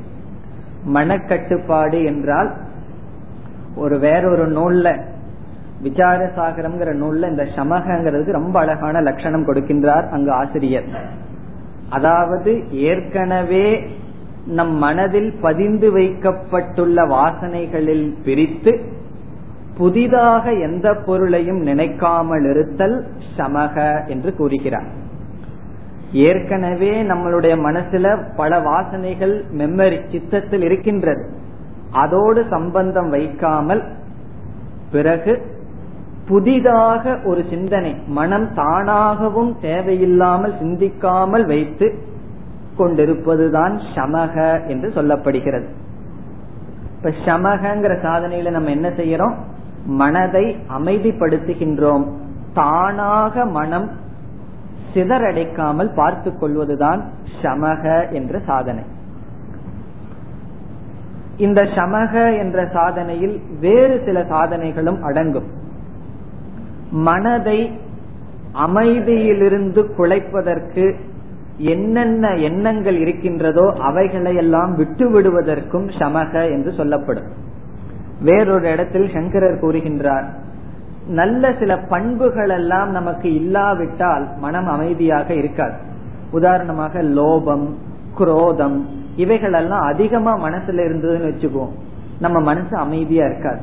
மனக்கட்டுப்பாடு என்றால் ஒரு வேறொரு நூல்ல விசாரசாகரம்ங்கிற நூல்ல இந்த சமகங்கிறதுக்கு ரொம்ப அழகான லட்சணம் கொடுக்கின்றார் அங்கு ஆசிரியர். அதாவது ஏற்கனவே நம் மனதில் பதிந்து வைக்கப்பட்டுள்ள வாசனைகளில் பிரித்து புதிதாக எந்த பொருளையும் நினைக்காமல் இருத்தல் சமக என்று கூறுகிறார். ஏற்கனவே நம்மளுடைய மனசுல பல வாசனைகள் மெமரி சித்தத்தில் இருக்கின்றது. அதோடு சம்பந்தம் வைக்காமல் பிறகு புதிதாக ஒரு சிந்தனை மனம் தானாகவும் தேவையில்லாமல் சிந்திக்காமல் வைத்து கொண்டிருப்பதுதான் சமக என்று சொல்லப்படுகிறது. இப்ப சமகங்கிற சாதனையில நம்ம என்ன செய்யறோம்? மனதை அமைதிப்படுத்துகின்றோம். தானாக மனம் சிதறடைக்காமல் பார்த்து கொள்வதுதான் சமக என்ற சாதனை. இந்த சமக என்ற சாதனையில் வேறு சில சாதனைகளும் அடங்கும். மனதை அமைதியிலிருந்து குலைப்பதற்கு என்னென்ன எண்ணங்கள் இருக்கின்றதோ அவைகளையெல்லாம் விட்டு விடுவதற்கும் சமக என்று சொல்லப்படும். வேறொரு இடத்தில் சங்கரர் கூறுகின்றார் நல்ல சில பண்புகள் எல்லாம் நமக்கு இல்லாவிட்டால் மனம் அமைதியாக இருக்காது. உதாரணமாக லோபம் குரோதம் இவைகள் எல்லாம் அதிகமா மனசுல இருந்ததுன்னு வச்சுக்குவோம். நம்ம மனசு அமைதியா இருக்காது.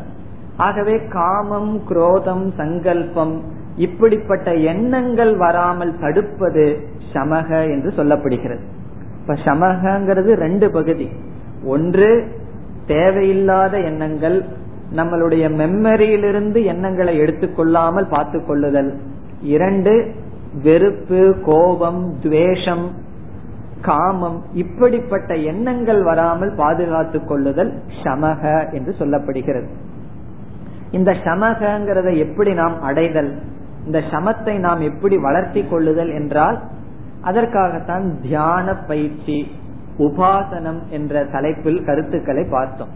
ஆகவே காமம் குரோதம் சங்கல்பம் இப்படிப்பட்ட எண்ணங்கள் வராமல் தடுப்பது சமக என்று சொல்லப்படுகிறது. இப்ப சமகங்கிறது ரெண்டு பகுதி. ஒன்று தேவையில்லாத எண்ணங்கள் நம்மளுடைய மெமரியிலிருந்து எண்ணங்களை எடுத்துக்கொள்ளாமல் பார்த்து கொள்ளுதல் இரண்டு வெறுப்பு கோபம் துவேஷம் காமம் இப்படிப்பட்ட எண்ணங்கள் வராமல் பாதுகாத்துக் கொள்ளுதல் சமக என்று சொல்லப்படுகிறது. இந்த சமகங்கிறத எப்படி நாம் அடைதல்? இந்த சமத்தை நாம் எப்படி வளர்த்தி கொள்ளுதல் என்றால் அதற்காகத்தான் தியான பயிற்சி உபாசனம் என்ற தலைப்பில் கருத்துக்களை பார்த்தோம்.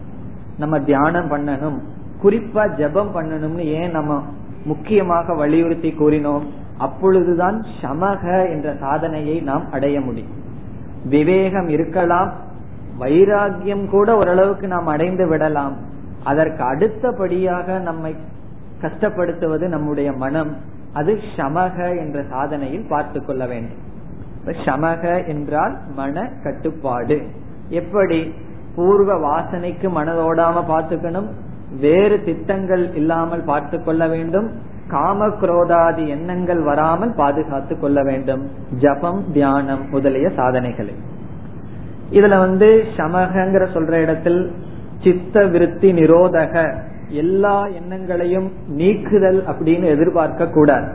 நம்ம தியானம் பண்ணணும். குறிப்பா ஜபம் பண்ணணும்னு ஏன் நம்ம முக்கியமாக வலியுறுத்தி கூறினோம்? அப்பொழுதுதான் சமக என்ற சாதனையை நாம் அடைய முடியும். விவேகம் இருக்கலாம். வைராகியம் கூட ஓரளவுக்கு நாம் அடைந்து விடலாம். அதற்கு அடுத்தபடியாக நம்மை கஷ்டப்படுத்துவது நம்முடைய மனம். அது சமக என்ற சாதனையில் பார்த்து கொள்ள வேண்டும். சமக என்றால் மன கட்டுப்பாடு. எப்படி? பூர்வ வாசனைக்கு மனதோடாம பார்த்துக்கணும். வேறு திட்டங்கள் இல்லாமல் பார்த்து கொள்ள வேண்டும். காம குரோதாதி எண்ணங்கள் வராமல் பாதுகாத்து கொள்ள வேண்டும். ஜபம் தியானம் முதலிய சாதனைகளை. இதுல வந்து சமகங்கிற சொல்ற இடத்தில் சித்த விருத்தி நிரோதக எல்லா எண்ணங்களையும் நீக்குதல் அப்படின்னு எதிர்பார்க்க கூடாது.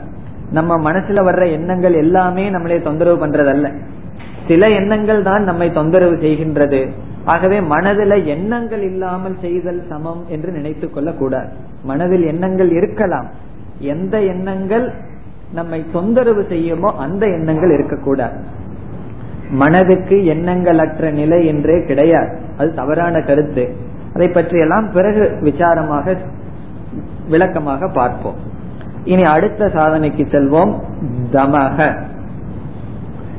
நம்ம மனசுல வர்ற எண்ணங்கள் எல்லாமே நம்மளே தொந்தரவு பண்றதல்ல. சில எண்ணங்கள் தான் நம்மை தொந்தரவு செய்கின்றது. ஆகவே மனதில் எண்ணங்கள் இல்லாமல் செய்தல் சமம் என்று நினைத்து கொள்ள கூடாது மனதில் எண்ணங்கள் இருக்கலாம். எந்த எண்ணங்கள் நம்மை தொந்தரவு செய்யுமோ அந்த எண்ணங்கள் இருக்கக்கூடாது. மனதுக்கு எண்ணங்கள் அற்ற நிலை என்றே கிடையாது. அது தவறான கருத்து. அதை பற்றியெல்லாம் பிறகு விசாரமாக விளக்கமாக பார்ப்போம். இனி அடுத்த சாதனைக்கு செல்வோம். தமக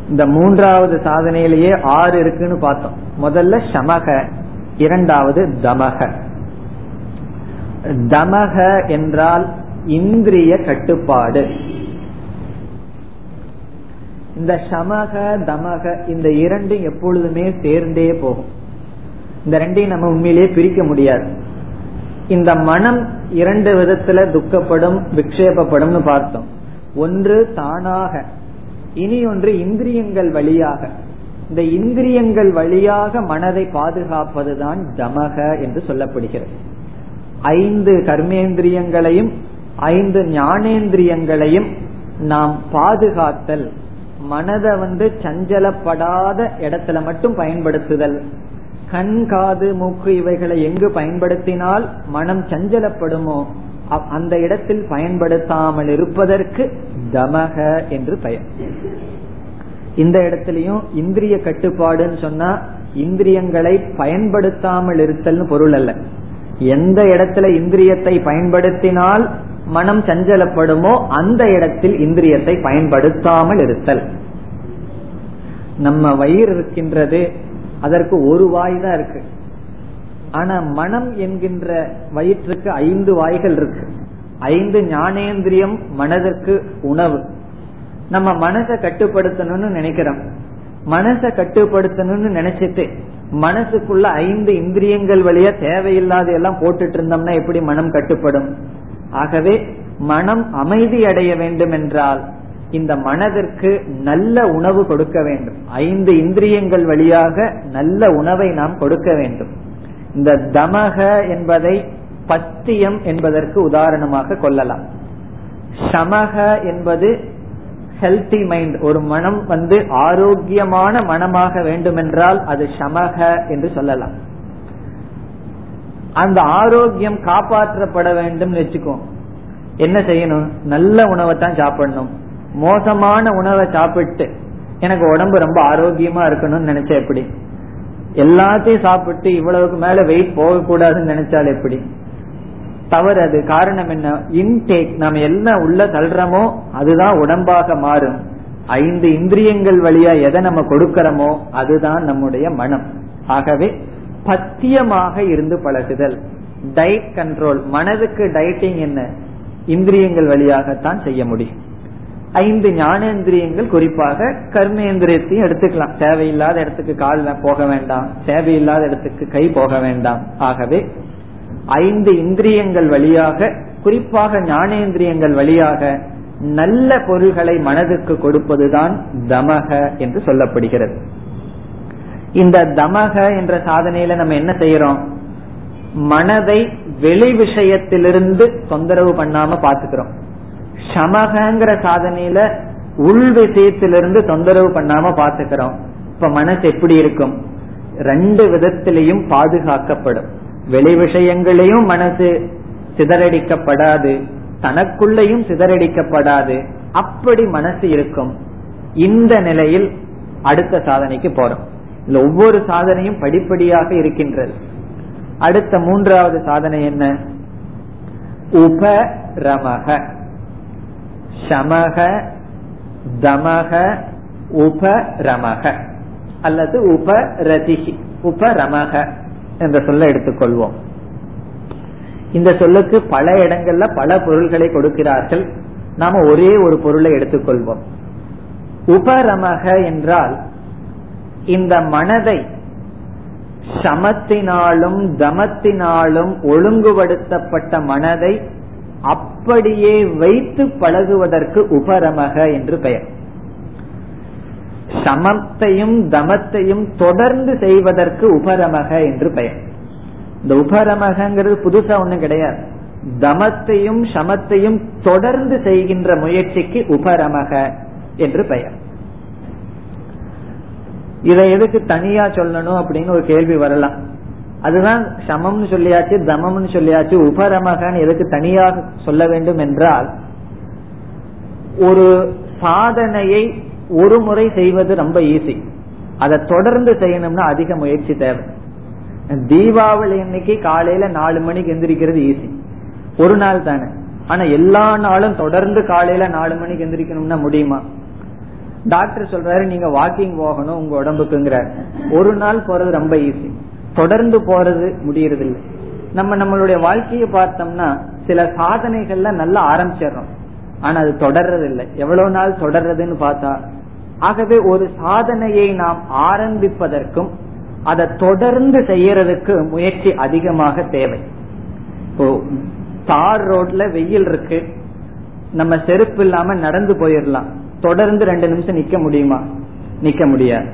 இந்த மூன்றாவது சாதனையிலேயே ஆறு இருக்குன்னு பார்த்தோம். முதல்ல சமக இரண்டாவது தமக தமக என்றால் இந்திரிய கட்டுப்பாடு. இந்த சமக தமக இந்த இரண்டும் எப்பொழுதுமே சேர்ந்தே போகும். இந்த ரெண்டையும் நம்ம உண்மையிலேயே பிரிக்க முடியாது. இந்த மனம் இரண்டு விதத்துல துக்கப்படும் விக்ஷேபப்படும் பார்த்தோம். ஒன்று தானாக இனி ஒன்று இந்திரியங்கள் வழியாக. இந்த இந்திரியங்கள் வழியாக மனதை பாதுகாப்பதுதான் தமக என்று சொல்லப்படுகிறது. ஐந்து கர்மேந்திரியங்களையும் ஐந்து ஞானேந்திரியங்களையும் நாம் பாதுகாத்தல் மனதை வந்து சஞ்சலப்படாத இடத்துல மட்டும் பயன்படுத்துதல். கண் காது மூக்கு இவைகளை எங்கு பயன்படுத்தினால் மனம் சஞ்சலப்படுமோ? அந்த இடத்தில் பயன்படுத்தாமல் இருப்பதற்கு தமக என்று பெயர். இந்த இடத்திலையும் இந்திரிய கட்டுப்பாடுன்னு சொன்னா இந்திரியங்களை பயன்படுத்தாமல் இருத்தல்னு பொருள் அல்ல. எந்த இடத்துல இந்திரியத்தை பயன்படுத்தினால் மனம் சஞ்சலப்படுமோ அந்த இடத்தில் இந்திரியத்தை பயன்படுத்தாமல் இருத்தல். நம்ம வயிறு இருக்கின்றது அதற்கு ஒரு வாய் தான் இருக்கு. ஆனா மனம் என்கின்ற வயிற்றுக்கு ஐந்து வாய்கள் இருக்கு. ஐந்து ஞானேந்திரியம் மனதிற்கு உணவு. நம்ம மனசை கட்டுப்படுத்தணும்னு நினைக்கிறோம். மனசை கட்டுப்படுத்தணும்னு நினைச்சிட்டு மனசுக்குள்ள ஐந்து இந்திரியங்கள் வழியா தேவையில்லாத எல்லாம் போட்டுட்டு இருந்தோம்னா எப்படி மனம் கட்டுப்படும்? ஆகவே மனம் அமைதி அடைய வேண்டும் என்றால் இந்த மனதிற்கு நல்ல உணவு கொடுக்க வேண்டும். ஐந்து இந்திரியங்கள் வழியாக நல்ல உணவை நாம் கொடுக்க வேண்டும். இந்த தமக என்பதை பத்தியம் என்பதற்கு உதாரணமாக கொள்ளலாம். சமக என்பது ஹெல்த்தி மைண்ட் ஒரு மனம் வந்து ஆரோக்கியமான மனமாக வேண்டுமென்றால் அது சமக என்று சொல்லலாம். அந்த ஆரோக்கியம் காப்பாற்றப்பட வேண்டும் வச்சுக்கோ என்ன செய்யணும்? நல்ல உணவை தான் சாப்பிடணும். மோசமான உணவை சாப்பிட்டு எனக்கு உடம்பு ரொம்ப ஆரோக்கியமா இருக்கணும்னு நினைச்சா எப்படி? எல்லாத்தையும் சாப்பிட்டு இவ்வளவுக்கு மேல வெயிட் போக கூடாதுன்னு நினைச்சால் எப்படி? தவறு அது. காரணம் என்ன? இன்டேக் நாம என்ன உள்ள தள்ளுறோமோ அதுதான் உடம்பாக மாறும். ஐந்து இந்திரியங்கள் வழியா எதை நம்ம கொடுக்கிறோமோ அதுதான் நம்முடைய மனம். ஆகவே பத்தியமாக இருந்து பழகுதல். டயட் கண்ட்ரோல் மனதுக்கு டயட்டிங் என்ன? இந்திரியங்கள் வழியாகத்தான் செய்ய முடியும். ஐந்து ஞானேந்திரியங்கள் குறிப்பாக கர்மேந்திரியத்தையும் எடுத்துக்கலாம். தேவையில்லாத இடத்துக்கு கால் போக வேண்டாம். தேவையில்லாத இடத்துக்கு கை போக வேண்டாம். ஆகவே ஐந்து இந்திரியங்கள் வழியாக குறிப்பாக ஞானேந்திரியங்கள் வழியாக நல்ல பொருள்களை மனதுக்கு கொடுப்பதுதான் தமக என்று சொல்லப்படுகிறது. இந்த தமக என்ற சாதனையில நம்ம என்ன செய்யறோம்? மனதை வெளி விஷயத்திலிருந்து தொந்தரவு பண்ணாம பாத்துக்கிறோம் சமகங்கிற சாதனையில உள் விஷயத்திலிருந்து தொந்தரவு பண்ணாம பாத்துக்கிறோம் இப்ப மனசு எப்படி இருக்கும்? ரெண்டு விதத்திலையும் பாதுகாக்கப்படும். வெளி விஷயங்களையும் மனசு சிதறடிக்கப்படாது. தனக்குள்ளையும் சிதறடிக்கப்படாது. அப்படி மனசு இருக்கும். இந்த நிலையில் அடுத்த சாதனைக்கு போறோம். இல்ல ஒவ்வொரு சாதனையும் படிப்படியாக இருக்கின்றது. அடுத்த மூன்றாவது சாதனை என்ன? உபரமக சமக தமக உபரமக அல்லது உபரதிகி உபரமக என்ற சொல்ல எடுத்துக்கொள்வோம். இந்த சொல்லுக்கு பல இடங்கள்ல பல பொருள்களை கொடுக்கிறார்கள். நாம ஒரே ஒரு பொருளை எடுத்துக்கொள்வோம். உபரமக என்றால் இந்த மனதை சமத்தினாலும் தமத்தினாலும் ஒழுங்குபடுத்தப்பட்ட மனதை அப்படியே வைத்து பழகுவதற்கு உபரமக என்று பெயர். சமத்தையும் தமத்தையும் தொடர்ந்து செய்வதற்கு உபரமக என்று பெயர். இந்த உபரமகங்கிறது புதுசா ஒண்ணும் கிடையாது. தமத்தையும் சமத்தையும் தொடர்ந்து செய்கின்ற முயற்சிக்கு உபரமக என்று பெயர். இதை எதுக்கு தனியா சொல்லணும் அப்படின்னு ஒரு கேள்வி வரலாம். அதுதான் சமம்னு சொல்லியாச்சு தமம்னு சொல்லியாச்சு. உபரமகன்னு எதுக்கு தனியாக சொல்ல வேண்டும் என்றால் ஒரு சாதனையை ஒரு முறை செய்வது ரொம்ப ஈஸி அதை தொடர்ந்து செய்யணும்னா அதிக முயற்சி தேவை. தீபாவளி அன்னைக்கு காலையில நாலு மணிக்கு எந்திரிக்கிறது ஈஸி ஒரு நாள் தானே. ஆனா எல்லா நாளும் தொடர்ந்து காலையில நாலு மணிக்கு எந்திரிக்கணும்னா முடியுமா? டாக்டர் சொல்றாரு நீங்க வாக்கிங் போகணும் உங்க உடம்புக்குங்கிற ஒரு நாள் போறது ரொம்ப ஈஸி தொடர்ந்து போறது முடியறதில்லை. நம்ம நம்மளுடைய வாழ்க்கையை பார்த்தோம்னா சில சாதனைகள்ல நல்லா ஆரம்பிச்சிடறோம். ஆனா அது தொடர்றது இல்லை எவ்வளவு நாள் தொடர்றதுன்னு பார்த்தா ஆகவே ஒரு சாதனையை நாம் ஆரம்பிப்பதற்கும் அதை தொடர்ந்து செய்யறதுக்கு முயற்சி அதிகமாக தேவை. இப்போ தார் ரோட்ல வெயில் இருக்கு. நம்ம செருப்பு இல்லாம நடந்து போயிடலாம். தொடர்ந்து ரெண்டு நிமிஷம் நிக்க முடியுமா? நிக்க முடியாது.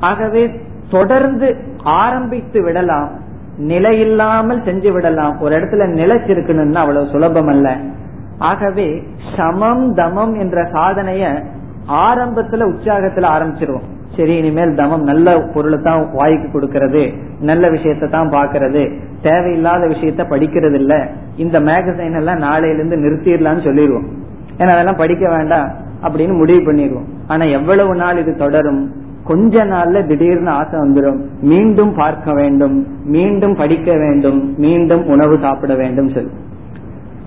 ஆகவே தொடர்ந்து ஆரம்பித்து விடலாம் நிலையில்லாமல் செஞ்சு விடலாம் ஒரு இடத்துல நிலைச்சிருக்கணும்னா அவ்வளவு சுலபம் அல்ல ஆகவே சமம் தமம் என்ற சாதனைய ஆரம்பத்துல உற்சாகத்துல ஆரம்பிச்சிருவோம். சரி இனிமேல் தமம் நல்ல பொருளை தான் வாய்க்கு கொடுக்கறது நல்ல விஷயத்தை தான் பாக்குறது தேவையில்லாத விஷயத்த படிக்கிறது இல்ல இந்த மேகசைன் எல்லாம் நாளையில இருந்து நிறுத்திடலாம்னு சொல்லிடுவோம். ஏன்னா அதெல்லாம் படிக்க வேண்டாம் அப்படின்னு முடிவு பண்ணிடுவோம். ஆனா எவ்வளவு நாள் இது தொடரும்? கொஞ்ச நாள்ல திடீர்னு ஆசை வந்துடும் மீண்டும் பார்க்க வேண்டும். மீண்டும் படிக்க வேண்டும். மீண்டும் உணவு சாப்பிட வேண்டும் சொல்லி.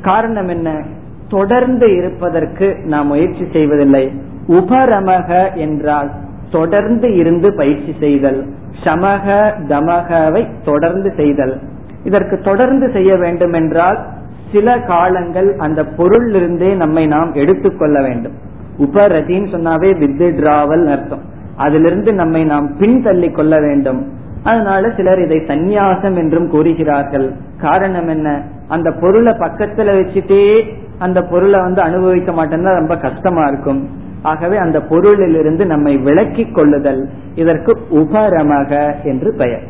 காரணம் என்ன? தொடர்ந்து இருப்பதற்கு நாம் முயற்சி செய்வதில்லை. உபரமக என்றால் தொடர்ந்து இருந்து பயிற்சி செய்தல். சமக தமகவை தொடர்ந்து செய்தல். இதற்கு தொடர்ந்து செய்ய வேண்டும் என்றால் சில காலங்கள் அந்த பொருளிலிருந்தே நம்மை நாம் எடுத்துக்கொள்ள வேண்டும். உபரதின்னு சொன்னாவே வித்ட்ராவல் அர்த்தம். அதிலிருந்து நம்மை நாம் பின்தள்ளி கொள்ள வேண்டும். அதனால சிலர் இதை சந்நியாசம் என்றும் கூறுகிறார்கள். காரணம் என்ன? அந்த பொருளை பக்கத்துல வச்சுட்டே அந்த பொருளை வந்து அனுபவிக்க மாட்டேன்னா ரொம்ப கஷ்டமா இருக்கும். ஆகவே அந்த பொருளிலிருந்து நம்மை விளக்கிக் கொள்ளுதல் இதற்கு உபரமக என்று பெயர்.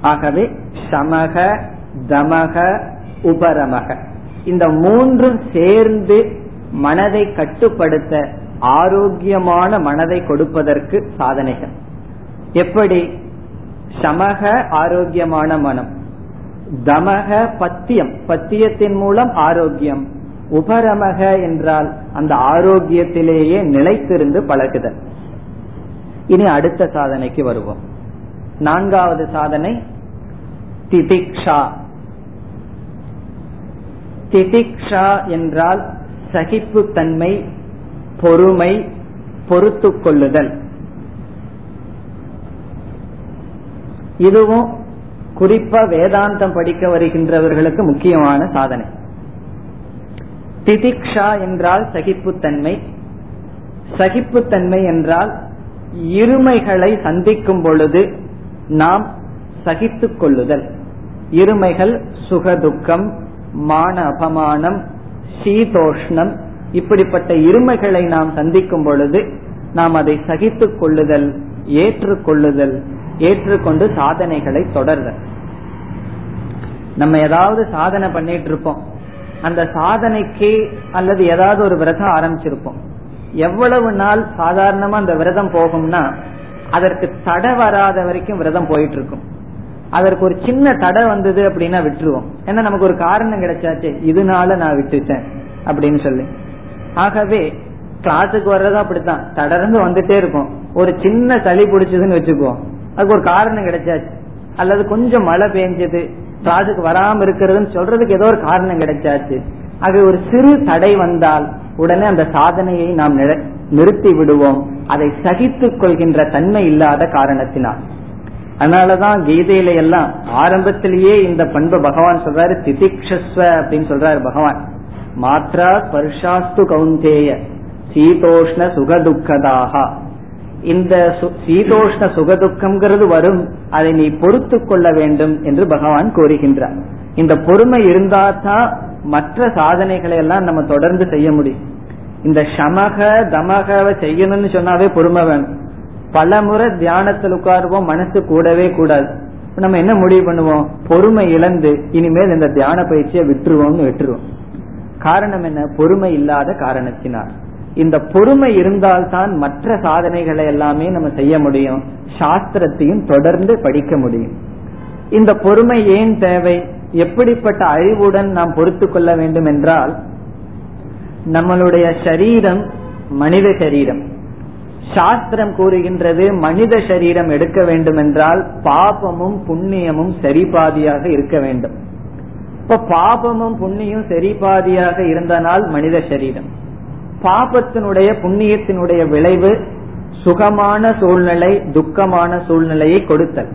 ஆகவே சமக தமக உபரமக. இந்த மூன்றும் சேர்ந்து மனதை கட்டுப்படுத்த ஆரோக்கியமான மனதை கொடுப்பதற்கு சாதனைகள். எப்படி? சமக ஆரோக்கியமான மனம். தமக பத்தியம். பத்தியத்தின் மூலம் ஆரோக்கியம். உபரமக என்றால் அந்த ஆரோக்கியத்திலேயே நிலைத்திருந்து பழகுதல். இனி அடுத்த சாதனைக்கு வருவோம். நான்காவது சாதனை திதிக்ஷா. திதிக்ஷா என்றால் சகிப்புத்தன்மை பொறுமை பொறுத்து கொள்ளுதல். இதுவும் குறிப்பா வேதாந்தம் படிக்க வருகின்றவர்களுக்கு முக்கியமான சாதனை. திதிக்ஷா என்றால் சகிப்புத்தன்மை. சகிப்புத்தன்மை என்றால் இருமைகளை சந்திக்கும் பொழுது நாம் சகித்துக் கொள்ளுதல். இருமைகள் சுகதுக்கம் மான அபமானம் சீதோஷ்ணம் இப்படிப்பட்ட இருமைகளை நாம் சந்திக்கும் பொழுது நாம் அதை சகித்துக் கொள்ளுதல் ஏற்றுக்கொள்ளுதல் ஏற்றுக்கொண்டு சாதனைகளை தொடர்தல். நம்ம ஏதாவது சாதனை பண்ணிட்டு இருப்போம். அந்த சாதனைக்கு அல்லது ஏதாவது ஒரு விரதம் ஆரம்பிச்சிருப்போம். எவ்வளவு நாள் சாதாரணமா அந்த விரதம் போகும்னா அதற்கு தடை வராத வரைக்கும் விரதம் போயிட்டு இருக்கும் அதற்கு ஒரு சின்ன தடை வந்தது அப்படின்னா விட்டுருவோம். ஏன்னா நமக்கு ஒரு காரணம் கிடைச்சாச்சு. இதனால நான் விட்டுட்டேன் அப்படின்னு சொல்லி. ஆகவே கிளாஸுக்கு வர்றது அப்படித்தான். தொடர்ந்து வந்துட்டே இருக்கும். ஒரு சின்ன சளி பிடிச்சதுன்னு வச்சுக்குவோம். அதுக்கு ஒரு காரணம் கிடைச்சாச்சு. அல்லது கொஞ்சம் மழை பெஞ்சது கிளாஸுக்கு வராம இருக்கிறதுன்னு சொல்றதுக்கு ஏதோ ஒரு காரணம் கிடைச்சாச்சு. அது ஒரு சிறு தடை வந்தால் உடனே அந்த சாதனையை நாம் நிறுத்தி விடுவோம். அதை சகித்துக் கொள்கின்ற தன்மை இல்லாத காரணத்தினால். அதனாலதான் கீதையில எல்லாம் ஆரம்பத்திலேயே இந்த பண்பு பகவான் சொல்றாரு திதிக்ஷஸ்வ அப்படின்னு சொல்றாரு பகவான். மாத்ரா ஸ்பர்ஷாஸ்து கவுந்தேய சீதோஷ்ண சுகதுக்கதாக. இந்த சீதோஷ்ண சுகதுக்கம்ங்கிறது வரும் அதை நீ பொறுத்து கொள்ள வேண்டும் என்று பகவான் கூறுகின்றார். இந்த பொறுமை இருந்தா தான் மற்ற சாதனைகளை எல்லாம் நம்ம தொடர்ந்து செய்ய முடியும். இந்த சமக தமகவை செய்யணும்னு சொன்னாவே பொறுமை வேணும். பல முறை தியானத்தில் உட்காருவோம் மனசு கூடவே கூடாது. நம்ம என்ன முடிவு பண்ணுவோம்? பொறுமை இழந்து இனிமேல் இந்த தியான பயிற்சியை விட்டுருவோம்னு விட்டுருவோம். காரணம் என்ன? பொறுமை இல்லாத காரணத்தினால். இந்த பொறுமை இருந்தால்தான் மற்ற சாதனைகளை எல்லாமே நம்ம செய்ய முடியும். சாஸ்திரத்தையும் தொடர்ந்து படிக்க முடியும். இந்த பொறுமை ஏன் தேவை? எப்படிப்பட்ட அழிவுடன் நாம் பொறுத்து கொள்ள வேண்டும் என்றால் நம்மளுடைய சரீரம் மனித சரீரம். சாஸ்திரம் கூறுகின்றது மனித சரீரம் எடுக்க வேண்டும் என்றால் பாபமும் புண்ணியமும் சரிபாதியாக இருக்க வேண்டும். இப்ப பாபமும் புண்ணியம் சரிபாதியாக இருந்தனால் மனித சரீரம். பாபத்தினுடைய புண்ணியத்தினுடைய விளைவு சுகமான சூழ்நிலை துக்கமான சூழ்நிலையை கொடுத்தல்.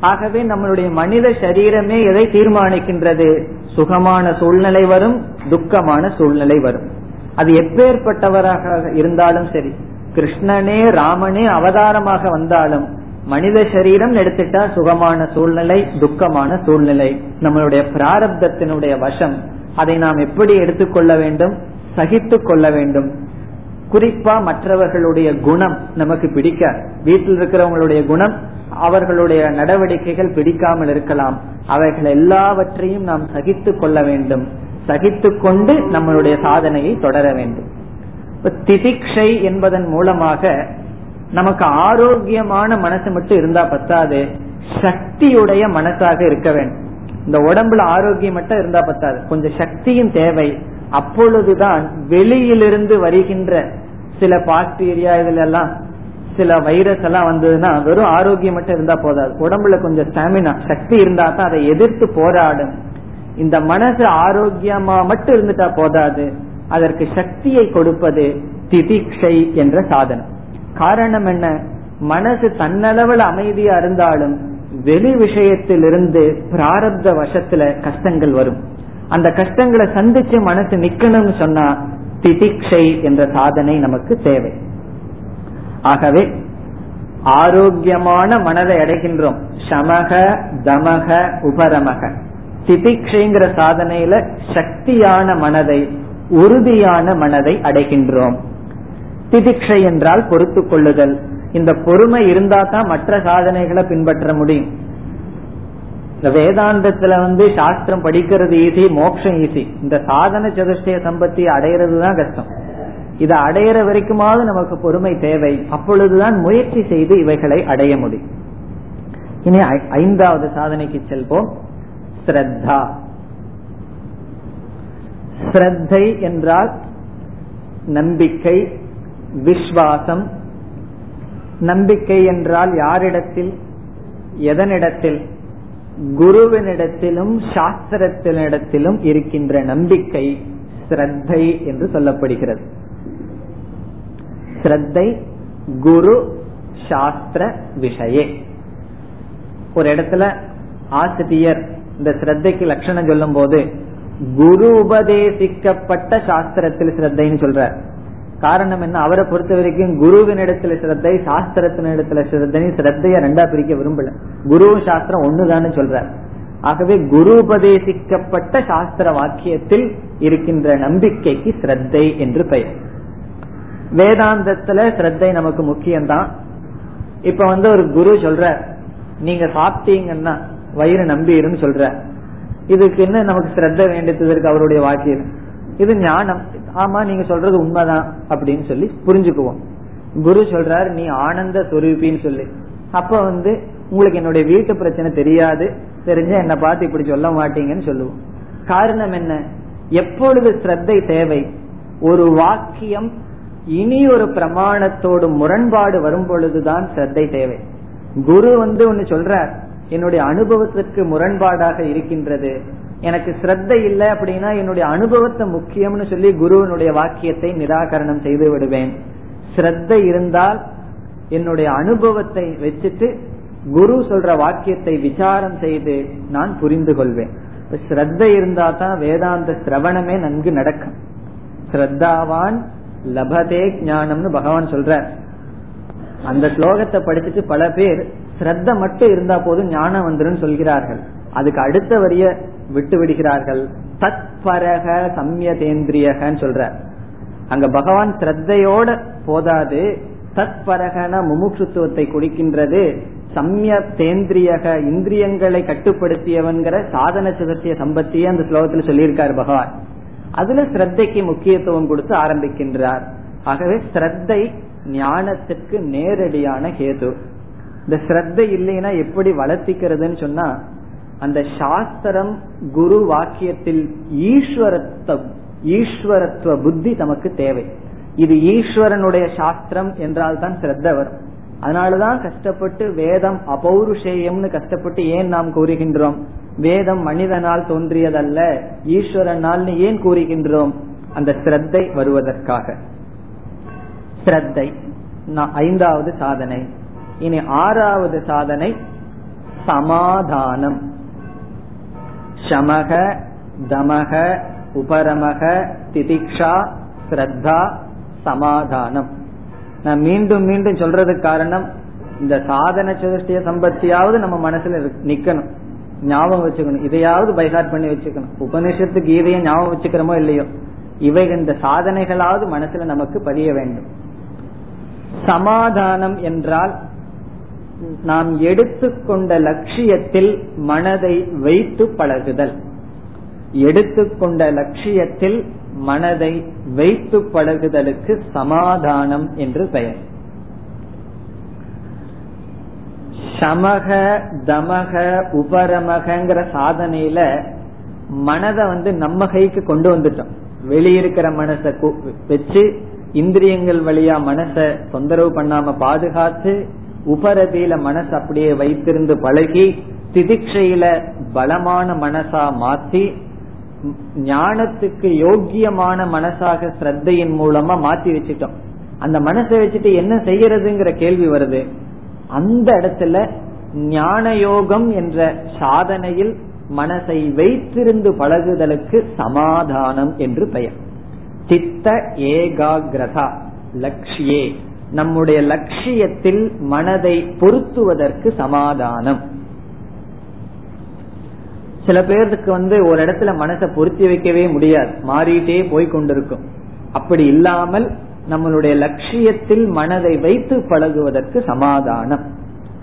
ஆகவே நம்மளுடைய மனித சரீரமே எதை தீர்மானிக்கின்றது? சுகமான சூழ்நிலை வரும் துக்கமான சூழ்நிலை வரும். அது எப்பேற்பட்டவராக இருந்தாலும் சரி கிருஷ்ணனே ராமனே அவதாரமாக வந்தாலும் மனித சரீரம் எடுத்துட்டா சுகமான சூழ்நிலை துக்கமான சூழ்நிலை. நம்மளுடைய பிராரப்தத்தினுடைய வசம் அதை நாம் எப்படி எடுத்துக்கொள்ள வேண்டும்? சகித்து கொள்ள வேண்டும். குறிப்பா மற்றவர்களுடைய குணம் நமக்கு பிடிக்க வீட்டில் இருக்கிறவங்களுடைய குணம் அவர்களுடைய நடவடிக்கைகள் பிடிக்காமல் இருக்கலாம். அவைகள் எல்லாவற்றையும் நாம் சகித்து கொள்ள வேண்டும். சகித்து கொண்டு நம்மளுடைய சாதனையை தொடர வேண்டும். திதிக்ஷை என்பதன் மூலமாக நமக்கு ஆரோக்கியமான மனசு மட்டும் இருந்தா பத்தாது சக்தியுடைய மனசாக இருக்க வேண்டும் இந்த உடம்புல ஆரோக்கியம் மட்டும் இருந்தா பத்தாது கொஞ்சம் சக்தியும் தேவை. அப்பொழுதுதான் வெளியிலிருந்து வருகின்ற சில பாக்டீரியா இதுல எல்லாம் சில வைரஸ் எல்லாம் வந்ததுன்னா வெறும் ஆரோக்கியம் மட்டும் இருந்தா போதாது. உடம்புல கொஞ்சம் ஸ்டாமினா சக்தி இருந்தா தான் அதை எதிர்த்து போராடும். இந்த மனசு ஆரோக்கியமா மட்டும் இருந்துட்டா போதாது. அதற்கு சக்தியை கொடுப்பது திதிக்ஷை என்ற சாதனம். காரணம் என்ன? மனசு தன்னளவில் அமைதியா இருந்தாலும் வெளி விஷயத்திலிருந்து பிராரப்த வசத்துல கஷ்டங்கள் வரும். அந்த கஷ்டங்களை சந்திச்சு மனசு நிக்கணும்னு சொன்னா திதிக்ஷை என்ற சாதனை நமக்கு தேவை. ஆகவே ஆரோக்கியமான மனதை அடைகின்றோம். சமக தமக உபரமக. திதிக்ஷைங்கிற சாதனையில சக்தியான மனதை உறுதியான மனதை அடைகின்றோம். திதிக்ஷை என்றால் பொறுத்து கொள்ளுதல் இந்த பொறுமை இருந்தா தான் மற்ற சாதனைகளை பின்பற்ற முடியும். இந்த வேதாந்தத்துல வந்து சாஸ்திரம் படிக்கிறது ஈஸி மோட்சம் ஈஸி இந்த சாதன சதுஷ்டய சம்பத்தி அடையிறது தான் கஷ்டம். இதை அடையிற வரைக்குமாவது நமக்கு பொறுமை தேவை. அப்பொழுதுதான் முயற்சி செய்து இவைகளை அடைய முடியும். இனி ஐந்தாவது சாதனைக்கு செல்வோம். ஸ்ரத்தா. ஸ்ரத்தை என்றால் நம்பிக்கை விஸ்வாசம். நம்பிக்கை என்றால் யாரிடத்தில்? எதனிடத்தில்? குருவினிடத்திலும் சாஸ்திரத்தினிடத்திலும் இருக்கின்ற நம்பிக்கை ஸ்ரத்தை என்று சொல்லப்படுகிறது. ஸ்ரத்தை குரு சாஸ்திர விஷய. ஒரு இடத்துல ஆசிரியர் இந்த ஸ்ரத்தைக்கு லட்சணம் சொல்லும் போது குரு உபதேசிக்கப்பட்ட சாஸ்திரத்தில் ஸ்ரத்தைன்னு சொல்றார். காரணம் என்ன? அவரை பொறுத்த வரைக்கும் குருவின் இடத்துல சிரத்தை சாஸ்திரத்தின் இடத்துல ஸ்ரத்தைன்னு சிரத்தைய ரெண்டா பிரிக்க விரும்பல. குரு சாஸ்திரம் ஒண்ணுதான்னு சொல்றார். ஆகவே குரு உபதேசிக்கப்பட்ட சாஸ்திர வாக்கியத்தில் இருக்கின்ற நம்பிக்கைக்கு ஸ்ரத்தை என்று பெயர். வேதாந்தத்துல ஸ்ரத்தை நமக்கு முக்கியம்தான். இப்ப வந்து ஒரு குரு சொல்ற நீங்க சாப்பிட்டீங்கன்னா வயிறு நம்பிருன்னு சொல்ற இதுக்கு என்ன நமக்கு ஸ்ரத்த வேண்டியதற்கு அவருடைய வாக்கியம் இது ஞானம். ஆமா நீங்க சொல்றது உண்மைதான் அப்படின்னு சொல்லி புரிஞ்சுக்குவோம். குரு சொல்றாரு நீ ஆனந்த சொரூபின்னு சொல்லி. அப்ப வந்து உங்களுக்கு என்னுடைய வீட்டு பிரச்சனை தெரியாது. தெரிஞ்ச என்ன பார்த்து இப்படி சொல்ல மாட்டீங்கன்னு சொல்லுவோம். காரணம் என்ன? எப்பொழுது ஸ்ரத்தை தேவை? ஒரு வாக்கியம் இனி ஒரு பிரமாணத்தோடு முரண்பாடு வரும் பொழுதுதான் ஸ்ரத்தை தேவை. குரு வந்து ஒன்னு சொல்றார் என்னுடைய அனுபவத்திற்கு முரண்பாடாக இருக்கின்றது. எனக்கு ஸ்ரத்த இல்லை அப்படின்னா என்னுடைய அனுபவத்தை முக்கியம்னு சொல்லி குருவனுடைய வாக்கியத்தை நிராகரணம் செய்து விடுவேன். ஸ்ரத்த இருந்தால் என்னுடைய அனுபவத்தை வச்சுட்டு குரு சொல்ற வாக்கியத்தை விசாரம் செய்து நான் புரிந்து கொள்வேன். ஸ்ரத்த இருந்தா தான் வேதாந்த சிரவணமே நன்கு நடக்கும். ஸ்ரத்தாவான் லபதே ஞானம்னு பகவான் சொல்ற அந்த ஸ்லோகத்தை படிச்சுட்டு பல பேர் ஸ்ரத்த மட்டும் இருந்தா போதும் ஞானம் வந்துடும் சொல்கிறார்கள். அதுக்கு அடுத்த வரிய விட்டு விடுகிறார்கள் தத்பரக சம்யதேந்திரியகன்னு சொல்ற. அங்க பகவான் ஸ்ரத்தையோட போதாது தத்பரகன முமுட்சுத்துவத்தை குடிக்கின்றது சம்ய தேந்திரியக இந்திரியங்களை கட்டுப்படுத்தியவன்கிற சாதன சதர்த்திய சம்பத்தியே அந்த ஸ்லோகத்தில் சொல்லியிருக்காரு பகவான். அதுல ஸ்ரத்தைக்கு முக்கியத்துவம் கொடுத்து ஆரம்பிக்கின்றார். ஆகவே ஸ்ரத்தை ஞானத்திற்கு நேரடியான கேது இந்த ஸ்ரத்தை இல்லைன்னா எப்படி வளர்த்திக்கிறதுன்னு சொன்னா அந்த சாஸ்திரம் குரு வாக்கியத்தில் ஈஸ்வரத்துவ ஈஸ்வரத்துவ புத்தி நமக்கு தேவை. இது ஈஸ்வரனுடைய சாஸ்திரம் என்றால் தான் சிரத்த வரும். அதனாலதான் கஷ்டப்பட்டு வேதம் அபௌருஷேயம்னு கஷ்டப்பட்டு ஏன் நாம் கூறுகின்றோம்? வேதம் மனிதனால் தோன்றியதல்ல ஈஸ்வரனால் ஏன் கூறுகின்றோம்? அந்த ஸ்ரத்தை வருவதற்காக. ஸ்ரத்தை ஐந்தாவது சாதனை. இனி ஆறாவது சாதனை சமாதானம். சமக தமக உபரமக திதிக்ஷா ஸ்ரத்தா சமாதானம். நான் மீண்டும் மீண்டும் சொல்றதுக்கு காரணம் இந்த சாதன சதுஷ்டிய சம்பத்தியாவது நம்ம மனசுல நிக்கணும். ஞாபகம் வச்சுக்கணும். இதையாவது பைகாட் பண்ணி வச்சுக்கணும். உபநிஷத்து கீதையை ஞாபகம் வச்சுக்கிறோமோ இல்லையோ? இவை இந்த சாதனைகளாவது மனசுல நமக்கு பதிய வேண்டும். சமாதானம் என்றால் நாம் எடுத்துக்கொண்ட லட்சியத்தில் மனதை வைத்து பழகுதல். எடுத்துக்கொண்ட லட்சியத்தில் மனதை வைத்து பழகுதலுக்கு சமாதானம் என்று பெயர். சமக தமக உபரமகங்கிற சாதனையில மனதை வந்து நம்ம கைக்கு கொண்டு வந்துட்டோம். வெளியிருக்கிற மனசை வச்சு இந்திரியங்கள் வழியா மனசை தொந்தரவு பண்ணாம பாதுகாத்து உபரதியில மனசு அப்படியே வைத்திருந்து பழகி திதிக்ஷையில பலமான மனசா மாத்தி ஞானத்துக்கு யோக்கியமான மனசாக ஸ்ரத்தையின் மூலமா மாத்தி வச்சுட்டோம். அந்த மனசை வச்சுட்டு என்ன செய்யறதுங்கிற கேள்வி வருது. அந்த இடத்துல ஞான யோகம் என்ற சாதனையில் மனசை வைத்திருந்து பழகுதலுக்கு சமாதானம் என்று பெயர். சித்த ஏகாகிரதா லக்ஷ்யே. நம்முடைய லட்சியத்தில் மனதை பொருத்துவதற்கு சமாதானம். சில பேருக்கு வந்து ஒரு இடத்துல மனசை பொருத்தி வைக்கவே முடியாது. மாறிட்டே போய் கொண்டிருக்கும். அப்படி இல்லாமல் நம்மளுடைய லட்சியத்தில் மனதை வைத்து பழகுவதற்கு சமாதானம்.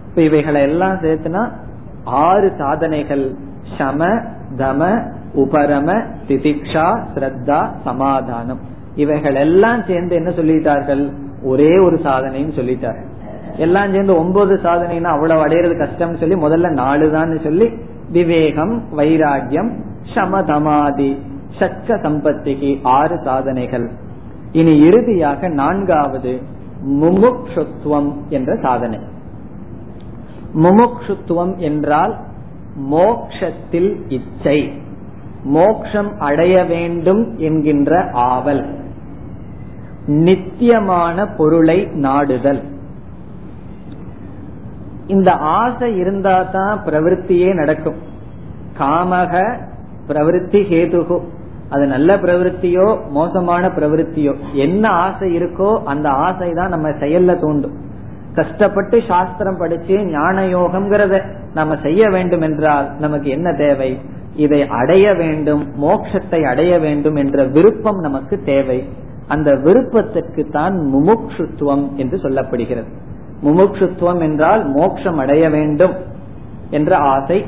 இப்ப இவைகளை எல்லாம் சேர்த்துனா ஆறு சாதனைகள். சம தம உபரம திதிக்ஷா ஸ்ரத்தா சமாதானம். இவைகள் எல்லாம் சேர்ந்து என்ன சொல்லிட்டார்கள்? ஒரே ஒரு சாதனைன்னு சொல்லிட்டாரு. எல்லாம் சேர்ந்து ஒன்பது சாதனைனா அவ்வளவு அடையிறது கஷ்டம்னு சொல்லி முதல்ல நாலு தான் சொல்லி விவேகம் வைராகியம் சமதமாதி சக்க சம்பத்திக்கு ஆறு சாதனைகள். இனி இறுதியாக நான்காவது முமுக்ஷுத்துவம் என்ற சாதனை. முமுக்ஷுத்துவம் என்றால் மோக்ஷத்தில் இச்சை. மோக்ஷம் அடைய வேண்டும் என்கின்ற ஆவல். நித்தியமான பொருளை நாடுதல். இந்த ஆசை இருந்தா தான் பிரவருத்தியே நடக்கும். காமக பிரவருத்தி ஹேதுகு. அது நல்ல பிரவருத்தியோ மோசமான பிரவருத்தியோ என்ன ஆசை இருக்கோ அந்த ஆசை தான் நம்ம செயல்ல தூண்டும். கஷ்டப்பட்டு சாஸ்திரம் படிச்சு ஞான யோகம்ங்கிறத நம்ம செய்ய வேண்டும் என்றால் நமக்கு என்ன தேவை? இதை அடைய வேண்டும் மோட்சத்தை அடைய வேண்டும் என்ற விருப்பம் நமக்கு தேவை. அந்த விருப்பத்திற்கு தான் முமுக்ஷுத்துவம் என்று சொல்லப்படுகிறது. முமுக்ஷுத்துவம் என்றால் மோட்சம் அடைய வேண்டும் என்ற ஆசை.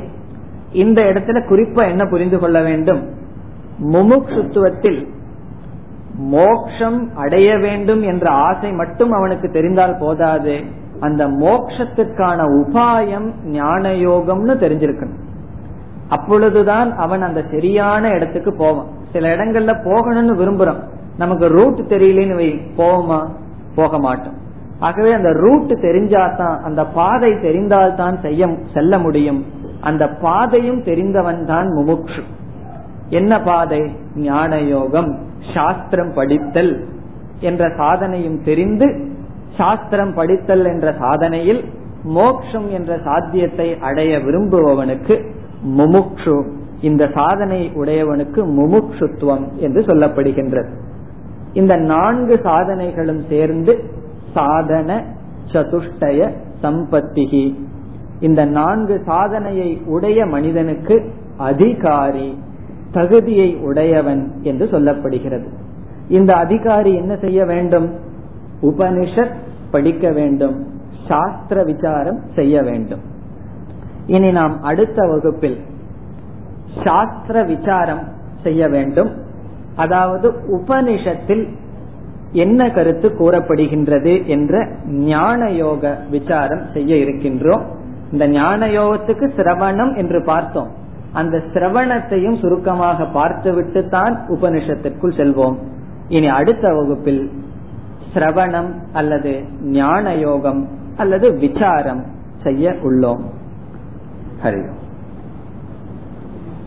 இந்த இடத்துல குறிப்பா என்ன புரிந்து கொள்ள வேண்டும்? முமுக்ஷுத்துவத்தில் மோக்ஷம் அடைய வேண்டும் என்ற ஆசை மட்டும் அவனுக்கு தெரிந்தால் போதாது. அந்த மோக்ஷத்துக்கான உபாயம் ஞான யோகம்னு தெரிஞ்சிருக்கணும். அப்பொழுதுதான் அவன் அந்த சரியான இடத்துக்கு போவான். சில இடங்கள்ல போகணும்னு விரும்புறான். நமக்கு ரூட் தெரியலன்னு போவோமா? போக மாட்டோம் ஆகவே அந்த ரூட் தெரிஞ்சாதான் அந்த பாதை தெரிந்தால்தான் செய்ய செல்ல முடியும். அந்த பாதையும் தெரிந்தவன் தான் முமுக்ஷு. என்ன பாதை? ஞான யோகம் சாஸ்திரம் படித்தல் என்ற சாதனையும் தெரிந்து சாஸ்திரம் படித்தல் என்ற சாதனையில் மோக்ஷம் என்ற சாத்தியத்தை அடைய விரும்புபவனுக்கு முமுக்ஷு. இந்த சாதனை உடையவனுக்கு முமுக்ஷுத்துவம் என்று சொல்லப்படுகின்றது. இந்த நான்கு சாதனைகளும் சேர்ந்து சாதன சதுஷ்டய சம்பத்திகி. இந்த நான்கு சாதனையை உடைய மனிதனுக்கு அதிகாரி தகுதியை உடையவன் என்று சொல்லப்படுகிறது. இந்த அதிகாரி என்ன செய்ய வேண்டும்? உபனிஷத் படிக்க வேண்டும். சாஸ்திர விசாரம் செய்ய வேண்டும். இனி நாம் அடுத்த வகுப்பில் சாஸ்திர விசாரம் செய்ய வேண்டும். அதாவது உபனிஷத்தில் என்ன கருத்து கூறப்படுகின்றது என்ற ஞான யோக விசாரம் செய்ய இருக்கின்றோம். இந்த ஞான யோகத்துக்கு சிரவணம் என்று பார்த்தோம். அந்த சிரவணத்தையும் சுருக்கமாக பார்த்துவிட்டு தான் உபனிஷத்திற்குள் செல்வோம். இனி அடுத்த வகுப்பில் சிரவணம் அல்லது ஞான யோகம் அல்லது விசாரம் செய்ய உள்ளோம். ஹரி